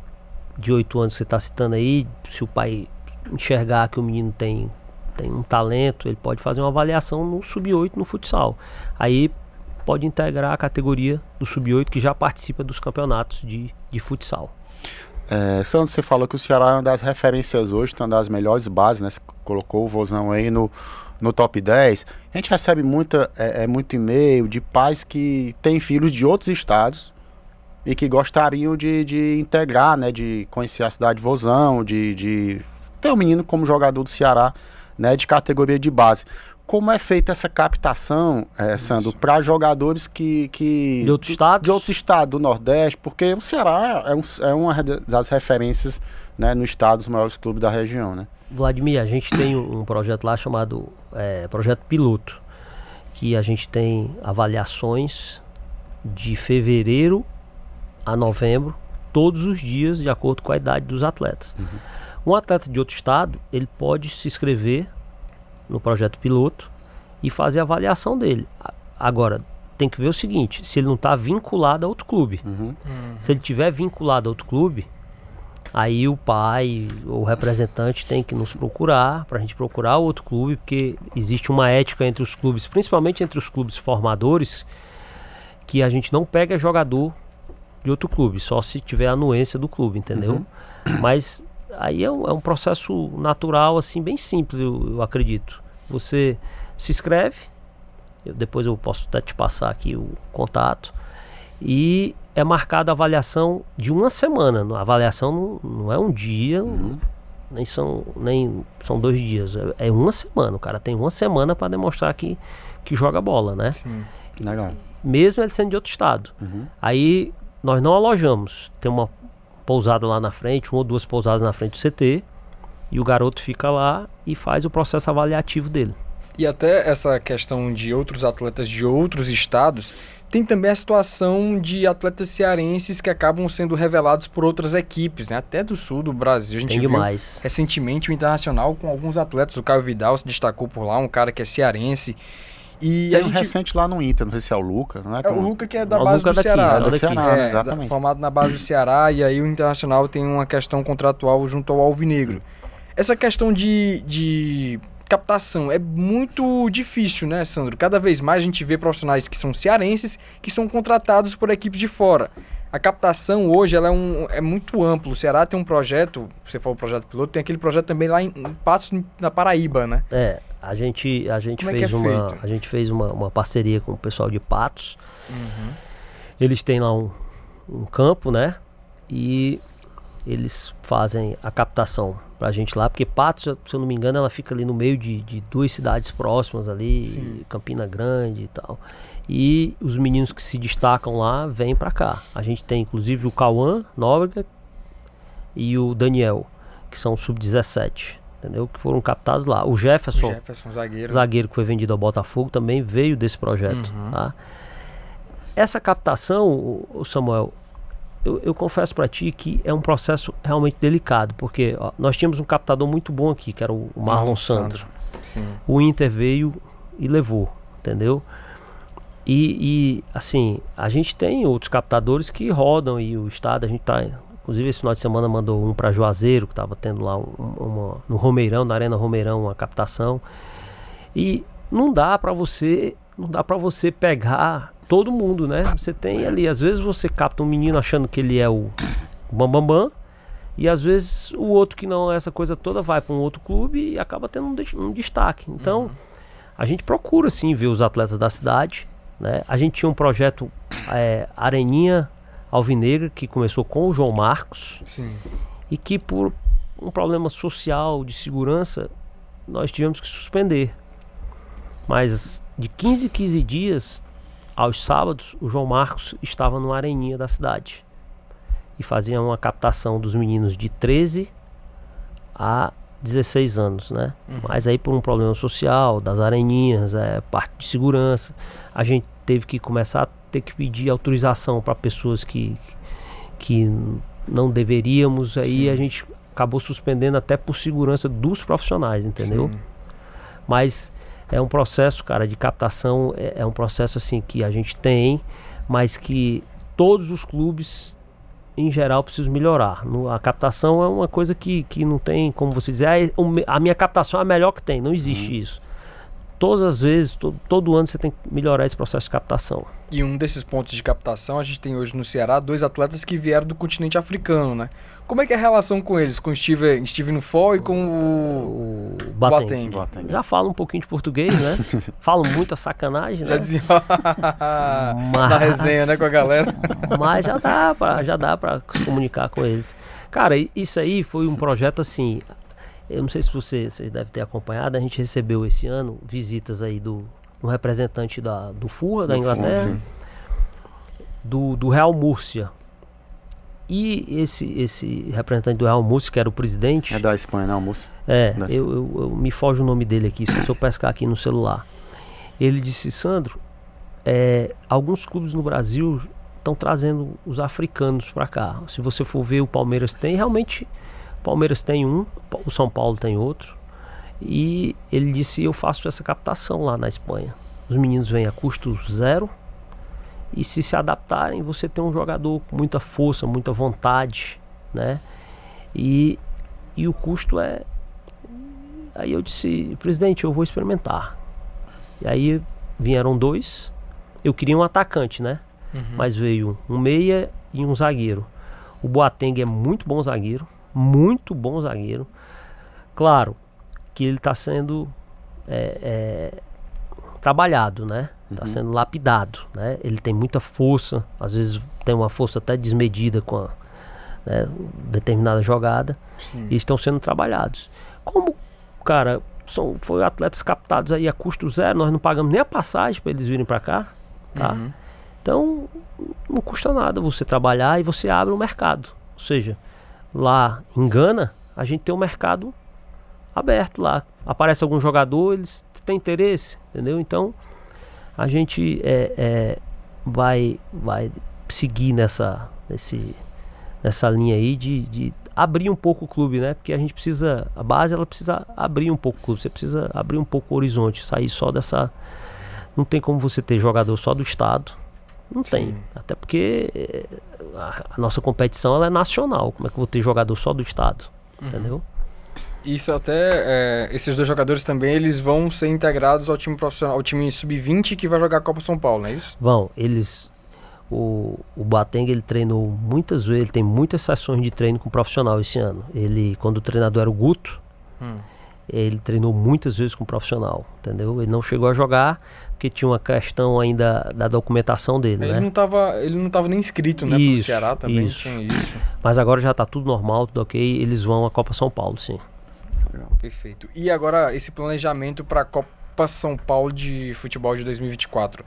de 8 anos que você está citando aí, se o pai enxergar que o menino tem, tem um talento, ele pode fazer uma avaliação no sub-8 no futsal. Aí pode integrar a categoria do sub-8 que já participa dos campeonatos de, de futsal. É, Sandro, você falou que o Ceará é uma das referências hoje, uma das melhores bases, né? Você colocou o Vozão aí no, no top 10. A gente recebe muita, é, é muito e-mail de pais que têm filhos de outros estados e que gostariam de, de integrar, né? De conhecer a cidade de Vozão, de, de ter o um menino como jogador do Ceará, né? De categoria de base como é feita essa captação, é, Sandro, para jogadores que, que. De outros estados? De outros estados, do Nordeste, porque o Ceará é, um, é uma das referências né, no estado dos maiores clubes da região, né? Vladimir, a gente tem um projeto lá chamado é, Projeto Piloto, que a gente tem avaliações de fevereiro a novembro, todos os dias, de acordo com a idade dos atletas. Uhum. Um atleta de outro estado, ele pode se inscrever no projeto piloto e fazer a avaliação dele. Agora, tem que ver o seguinte: se ele não está vinculado a outro clube. Uhum. Uhum. Se ele tiver vinculado a outro clube, aí o pai ou o representante tem que nos procurar para a gente procurar outro clube, porque existe uma ética entre os clubes, principalmente entre os clubes formadores, que a gente não pega jogador de outro clube, só se tiver anuência do clube, entendeu? Uhum. Mas aí é um, é um, processo natural, assim, bem simples, eu, eu acredito. Você se inscreve, eu, depois eu posso até te passar aqui o contato, e é marcada a avaliação de uma semana. A avaliação não, não é um dia, uhum. nem, são, nem são dois dias, é, é uma semana. O cara tem uma semana para demonstrar que, que joga bola, né? Sim. Legal. Mesmo ele sendo de outro estado. Uhum. Aí nós não alojamos. Tem uma pousada lá na frente, uma ou duas pousadas na frente do CT, e o garoto fica lá e faz o processo avaliativo dele. E até essa questão de outros atletas de outros estados, tem também a situação de atletas cearenses que acabam sendo revelados por outras equipes, né? Até do sul do Brasil. A gente tem viu demais. recentemente o Internacional com alguns atletas. O Caio Vidal se destacou por lá, um cara que é cearense. E Tem a um gente... recente lá no Inter, não sei se é o Luca, não é? É o Luca que é da base do daqui, Ceará. É do Ceará, é, exatamente. Formado na base do Ceará e aí o Internacional tem uma questão contratual junto ao Alvinegro. Essa questão de, de captação é muito difícil, né, Sandro? Cada vez mais a gente vê profissionais que são cearenses que são contratados por equipes de fora. A captação hoje ela é, um, é muito amplo. O Ceará tem um projeto, você falou projeto piloto, tem aquele projeto também lá em, em Patos, na Paraíba, né? É, a gente, a gente fez, é é uma, a gente fez uma, uma parceria com o pessoal de Patos. Uhum. Eles têm lá um, um campo, né? E eles fazem a captação pra gente lá, porque Patos, se eu não me engano, ela fica ali no meio de, de duas cidades próximas ali, Sim. Campina Grande e tal. E os meninos que se destacam lá vêm para cá. A gente tem inclusive o Cauã Nóbrega e o Daniel, que são sub-17 entendeu? Que foram captados lá. O Jefferson, o Jefferson zagueiro. zagueiro que foi vendido ao Botafogo, também veio desse projeto. Uhum. Tá? Essa captação, o Samuel, eu, eu confesso para ti que é um processo realmente delicado, porque ó, nós tínhamos um captador muito bom aqui, que era o Marlon Sandro. Sandro. O Inter veio e levou, entendeu? E, e, assim, a gente tem outros captadores que rodam e o estado, a gente está Inclusive esse final de semana mandou um para Juazeiro, que estava tendo lá um, uma, no Romeirão, na Arena Romeirão, uma captação. E não dá para você, não dá para você pegar todo mundo, né? Você tem ali, às vezes você capta um menino achando que ele é o bambambam, bam, bam, e às vezes o outro que não é essa coisa toda vai para um outro clube e acaba tendo um, um destaque. Então, uhum. a gente procura sim ver os atletas da cidade, Né? A gente tinha um projeto é, Areninha Alvinegra, que começou com o João Marcos. Sim. E que por um problema social, de segurança, nós tivemos que suspender. Mas de 15 em 15 dias, aos sábados, o João Marcos estava no Areninha da cidade. E fazia uma captação dos meninos de 13 a 16 anos, né? Uhum. Mas aí por um problema social, das areninhas, é, parte de segurança, a gente teve que começar a ter que pedir autorização para pessoas que, que não deveríamos, aí Sim. a gente acabou suspendendo até por segurança dos profissionais, entendeu? Sim. Mas é um processo, cara, de captação, é, é um processo assim que a gente tem, mas que todos os clubes em geral preciso melhorar. No, a captação é uma coisa que, que não tem como você dizer, ah, a minha captação é a melhor que tem. Não existe uhum. isso. Todas as vezes, to, todo ano você tem que melhorar esse processo de captação. E um desses pontos de captação, a gente tem hoje no Ceará dois atletas que vieram do continente africano, né? Como é que é a relação com eles? Com o Steve, Steve Nufo e com o, o Bateng. Bateng. Já falo um pouquinho de português, né? <laughs> Falo muita sacanagem, né? Já dizia <laughs> mas... na resenha, né, com a galera. <laughs> mas já dá pra, já dá pra se comunicar com eles. Cara, isso aí foi um projeto assim... Eu não sei se você, você deve ter acompanhado, a gente recebeu esse ano visitas aí do um representante da, do FUA, da Inglaterra, do, do Real Múrcia, e esse, esse representante do Real Múrcia, que era o presidente. É da Espanha, não, Múrcia? É, eu, eu, eu, me foge o nome dele aqui, se eu pescar aqui no celular. Ele disse, Sandro, é, alguns clubes no Brasil estão trazendo os africanos para cá. Se você for ver, o Palmeiras tem, realmente, Palmeiras tem um, o São Paulo tem outro. E ele disse, eu faço essa captação lá na Espanha. Os meninos vêm a custo zero e se se adaptarem, você tem um jogador com muita força, muita vontade, né? E, e o custo é. Aí eu disse, presidente, eu vou experimentar. E aí vieram dois. Eu queria um atacante, né? Uhum. Mas veio um meia e um zagueiro. O Boateng é muito bom zagueiro, muito bom zagueiro. Claro que ele está sendo é, é, trabalhado, né? Está uhum. sendo lapidado, né? Ele tem muita força, às vezes tem uma força até desmedida com a né, determinada jogada Sim. e estão sendo trabalhados. Como, cara, são foi atletas captados aí a custo zero, nós não pagamos nem a passagem para eles virem para cá, tá? Uhum. Então, não custa nada você trabalhar e você abre o um mercado. Ou seja, lá em Gana, a gente tem um mercado aberto lá. Aparece algum jogador, eles têm interesse, entendeu? Então, a gente é, é, vai, vai seguir nessa, nesse, nessa linha aí de, de abrir um pouco o clube, né? Porque a gente precisa, a base ela precisa abrir um pouco o clube, você precisa abrir um pouco o horizonte, sair só dessa. Não tem como você ter jogador só do estado. Não Sim. tem. Até porque é, a, nossa competição ela é nacional. Como é que eu vou ter jogador só do estado? Uhum. Entendeu? Isso até, é, esses dois jogadores também, eles vão ser integrados ao time profissional, ao time sub-20 que vai jogar a Copa São Paulo, não é isso? Vão, eles, o, o Bateng ele treinou muitas vezes, ele tem muitas sessões de treino com profissional esse ano. Ele, quando o treinador era o Guto, hum. ele treinou muitas vezes com profissional, entendeu? Ele não chegou a jogar porque tinha uma questão ainda da documentação dele, ele né? Não tava, ele não estava nem inscrito, né, isso, pro Ceará também isso. tinha isso. Mas agora já está tudo normal, tudo ok, eles vão à Copa São Paulo, sim. Perfeito. E agora esse planejamento para a Copa São Paulo de futebol de 2024.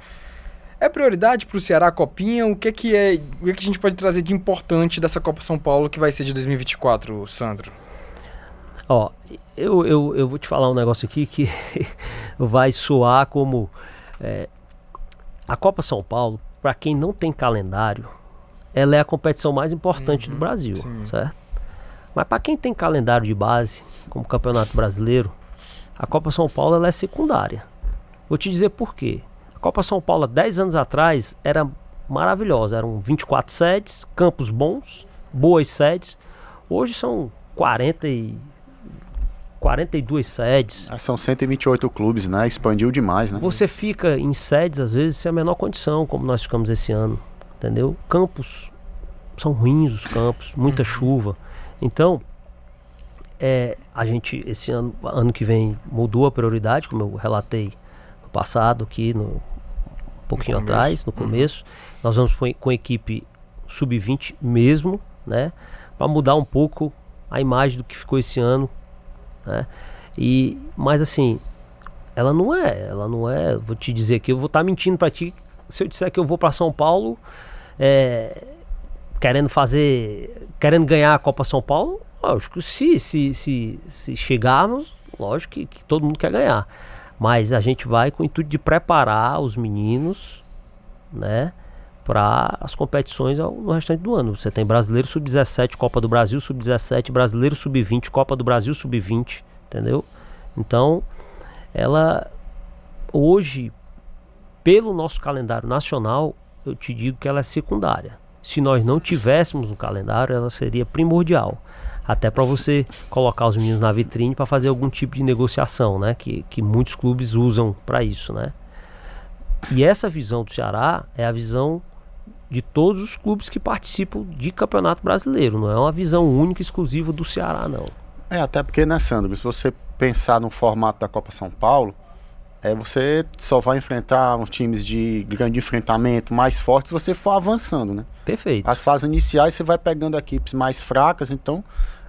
É prioridade para o Ceará a Copinha? O que é que é, o que, é que a gente pode trazer de importante dessa Copa São Paulo que vai ser de 2024, Sandro? Ó, eu, eu, eu vou te falar um negócio aqui que <laughs> vai soar como é, a Copa São Paulo, para quem não tem calendário, ela é a competição mais importante uhum, do Brasil, sim. certo? Mas para quem tem calendário de base, como o Campeonato Brasileiro, a Copa São Paulo ela é secundária. Vou te dizer por quê. A Copa São Paulo, 10 anos atrás, era maravilhosa. Eram 24 sedes, campos bons, boas sedes. Hoje são 40 e 42 sedes. Ah, são 128 clubes, né? Expandiu demais, né? Você fica em sedes, às vezes, sem a menor condição, como nós ficamos esse ano. Entendeu? Campos são ruins os campos, muita uhum. chuva. Então, é, a gente, esse ano, ano que vem, mudou a prioridade, como eu relatei no passado aqui, no pouquinho No atrás, no Uhum. começo. Nós vamos com, com a equipe sub-20 mesmo, né? Para mudar um pouco a imagem do que ficou esse ano, né? E, mas assim, ela não é, ela não é, vou te dizer que eu vou estar mentindo para ti se eu disser que eu vou para São Paulo é, querendo fazer, querendo ganhar a Copa São Paulo, lógico, se, se, se, se chegarmos, lógico que, que todo mundo quer ganhar. Mas a gente vai com o intuito de preparar os meninos, né, para as competições no restante do ano. Você tem Brasileiro Sub-17, Copa do Brasil Sub-17, Brasileiro Sub-20, Copa do Brasil Sub-20, entendeu? Então, ela hoje, pelo nosso calendário nacional, eu te digo que ela é secundária. Se nós não tivéssemos um calendário, ela seria primordial. Até para você colocar os meninos na vitrine para fazer algum tipo de negociação, né? Que, que muitos clubes usam para isso, né? E essa visão do Ceará é a visão de todos os clubes que participam de campeonato brasileiro. Não é uma visão única e exclusiva do Ceará, não. É, até porque, né, Sandro, se você pensar no formato da Copa São Paulo, é, você só vai enfrentar uns times de grande enfrentamento mais fortes se você for avançando, né? Perfeito. As fases iniciais você vai pegando equipes mais fracas, então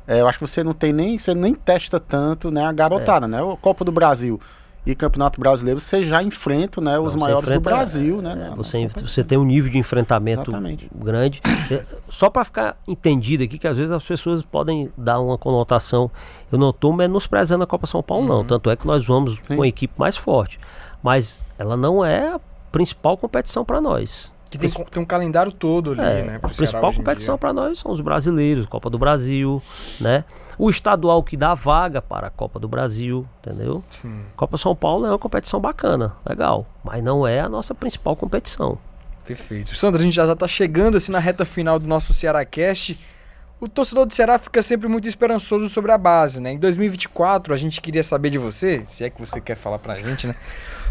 é, eu acho que você não tem nem, você nem testa tanto, né, a garotada, né? O Copa do Brasil e Campeonato Brasileiro você já enfrenta, né, os Não, maiores do enfrenta- Brasil, é, né? na- Você, na você tem um nível de enfrentamento Exatamente. grande. É, Só para ficar entendido aqui, que às vezes as pessoas podem dar uma conotação. Eu não estou menosprezando a Copa São Paulo, não. Tanto é que nós vamos Sim. com a equipe mais forte. Mas ela não é a principal competição para nós. Que tem, tem um calendário todo ali, É, né? a principal competição para nós são os brasileiros, Copa do Brasil, né? O estadual que dá vaga para a Copa do Brasil, entendeu? Sim. Copa São Paulo é uma competição bacana, legal, mas não é a nossa principal competição. Perfeito. Sandra, a gente já está chegando assim na reta final do nosso Ceará Cast. O torcedor do Ceará fica sempre muito esperançoso sobre a base, né? Em 2024, a gente queria saber de você, se é que você quer falar pra gente, né?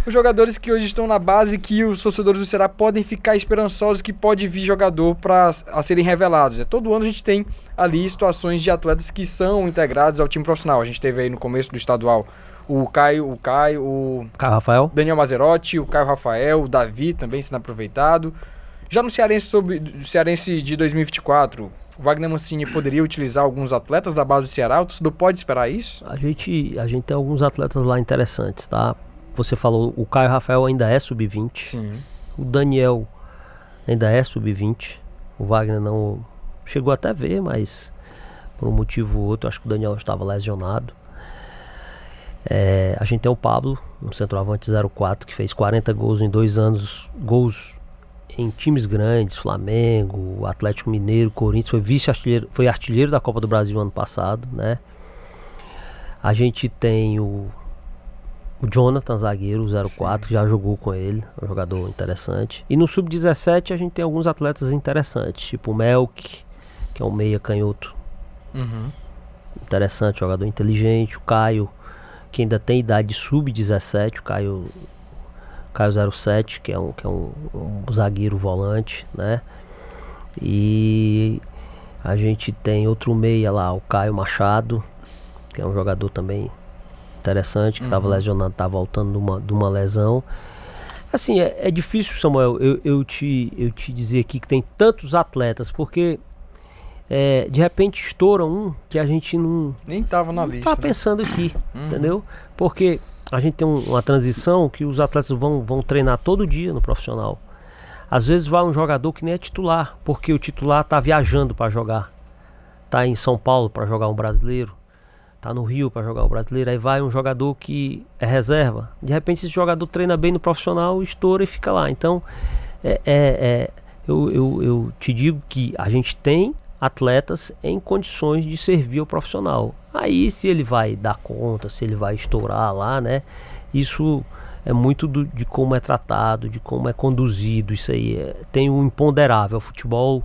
Os jogadores que hoje estão na base, que os torcedores do Ceará podem ficar esperançosos que pode vir jogador para a serem revelados. né? Todo ano a gente tem ali situações de atletas que são integrados ao time profissional. A gente teve aí no começo do estadual o Caio, o Caio, o Caio Rafael? Daniel Mazerotti, o Caio Rafael, o Davi também sendo aproveitado. Já no Cearense, sobre, Cearense de 2024, o Wagner Mancini poderia utilizar alguns atletas da base do Ceará? O torcedor pode esperar isso? A gente, a gente tem alguns atletas lá interessantes, tá? Você falou, o Caio Rafael ainda é sub-20, Sim. o Daniel ainda é sub-20, o Wagner não chegou até a ver, mas por um motivo ou outro, acho que o Daniel estava lesionado. É, a gente tem o Pablo, um centroavante 04, que fez 40 gols em dois anos, gols em times grandes, Flamengo, Atlético Mineiro, Corinthians, foi vice-artilheiro, foi artilheiro da Copa do Brasil ano passado, né? A gente tem o, o Jonathan, zagueiro, 04, que já jogou com ele, um jogador interessante. E no Sub-17 a gente tem alguns atletas interessantes, tipo o Melk, que é um meia canhoto Uhum. interessante, jogador inteligente, o Caio, que ainda tem idade de sub-17, o Caio, Caio 07, que é um, que é um, um zagueiro volante, né? E a gente tem outro meia lá, o Caio Machado, que é um jogador também interessante, que estava Uhum. lesionado, tá voltando de uma, de uma lesão. Assim, é, é difícil, Samuel, eu, eu, te, eu te dizer aqui que tem tantos atletas, porque é, de repente estoura um que a gente não, Nem tava na não lista. tá né? pensando aqui, Uhum. entendeu? Porque a gente tem um- uma transição que os atletas vão, vão treinar todo dia no profissional. Às vezes vai um jogador que nem é titular, porque o titular tá viajando para jogar. Tá em São Paulo para jogar um brasileiro, tá no Rio para jogar um brasileiro, aí vai um jogador que é reserva. De repente esse jogador treina bem no profissional, estoura e fica lá. Então, é, é- é- eu, eu, eu te digo que a gente tem atletas em condições de servir ao profissional. Aí se ele vai dar conta, se ele vai estourar lá, né? Isso é muito do- de como é tratado, de como é conduzido. Isso aí é- tem o imponderável. O futebol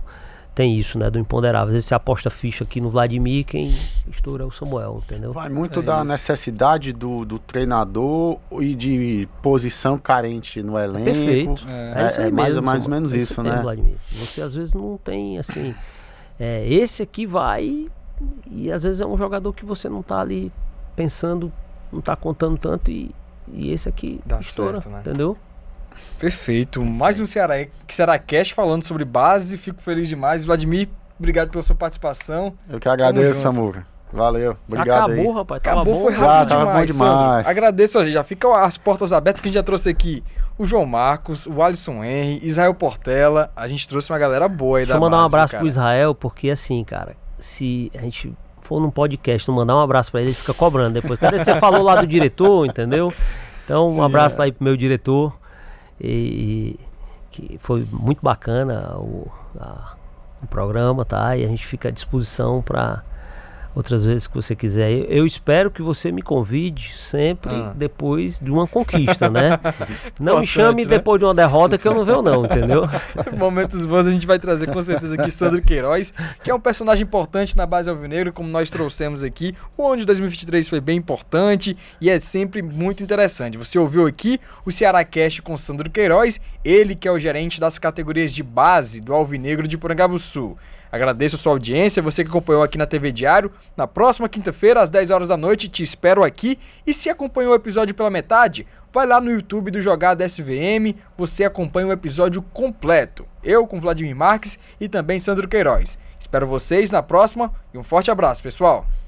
tem isso, né? Do imponderável. Às vezes você aposta ficha aqui no Vladimir, quem estoura é o Samuel, entendeu? Vai muito É da isso. necessidade do, do treinador e de posição carente no elenco. Perfeito. É. É, isso aí é mais, mesmo, mais ou Samuel. menos É isso, né? Vladimir. Você às vezes não tem assim. é, esse aqui vai. E às vezes é um jogador que você não tá ali pensando, não tá contando tanto e, e esse aqui Dá estoura, certo, né? entendeu? Perfeito. Mais um Ceará, Ceará Cash falando sobre base. Fico feliz demais. Vladimir, obrigado pela sua participação. Eu que agradeço, Samura. Valeu, obrigado Acabou, aí. rapaz. Tava Acabou, bom. foi Já, rápido tava demais, bom demais. Sandro. Agradeço, a gente. já ficam as portas abertas, que a gente já trouxe aqui o João Marcos, o Alisson Henry, Israel Portela. A gente trouxe uma galera boa aí Deixa da eu mandar um base, abraço cara. pro Israel, porque assim, cara, se a gente for num podcast não mandar um abraço pra ele, ele fica cobrando depois. Cadê você falou lá do diretor, entendeu? Então, um Sim, abraço é. aí pro meu diretor. E, que foi muito bacana o, a- o programa, tá? E a gente fica à disposição para outras vezes que você quiser. Eu, eu espero que você me convide sempre Ah. depois de uma conquista, né? <laughs> Não me chame né? depois de uma derrota que eu não venho não, entendeu? <laughs> Momentos bons a gente vai trazer com certeza aqui Sandro Queiroz, que é um personagem importante na base alvinegro, como nós trouxemos aqui. O ano de 2023 foi bem importante e é sempre muito interessante. Você ouviu aqui o Ceará Cast com Sandro Queiroz, ele que é o gerente das categorias de base do Alvinegro de Porangabuçu. Agradeço a sua audiência, você que acompanhou aqui na TV Diário. Na próxima quinta-feira, às 10 horas da noite, te espero aqui. E se acompanhou o episódio pela metade, vai lá no YouTube do Jogada SVM, você acompanha o episódio completo. Eu com Vladimir Marques e também Sandro Queiroz. Espero vocês na próxima e um forte abraço, pessoal.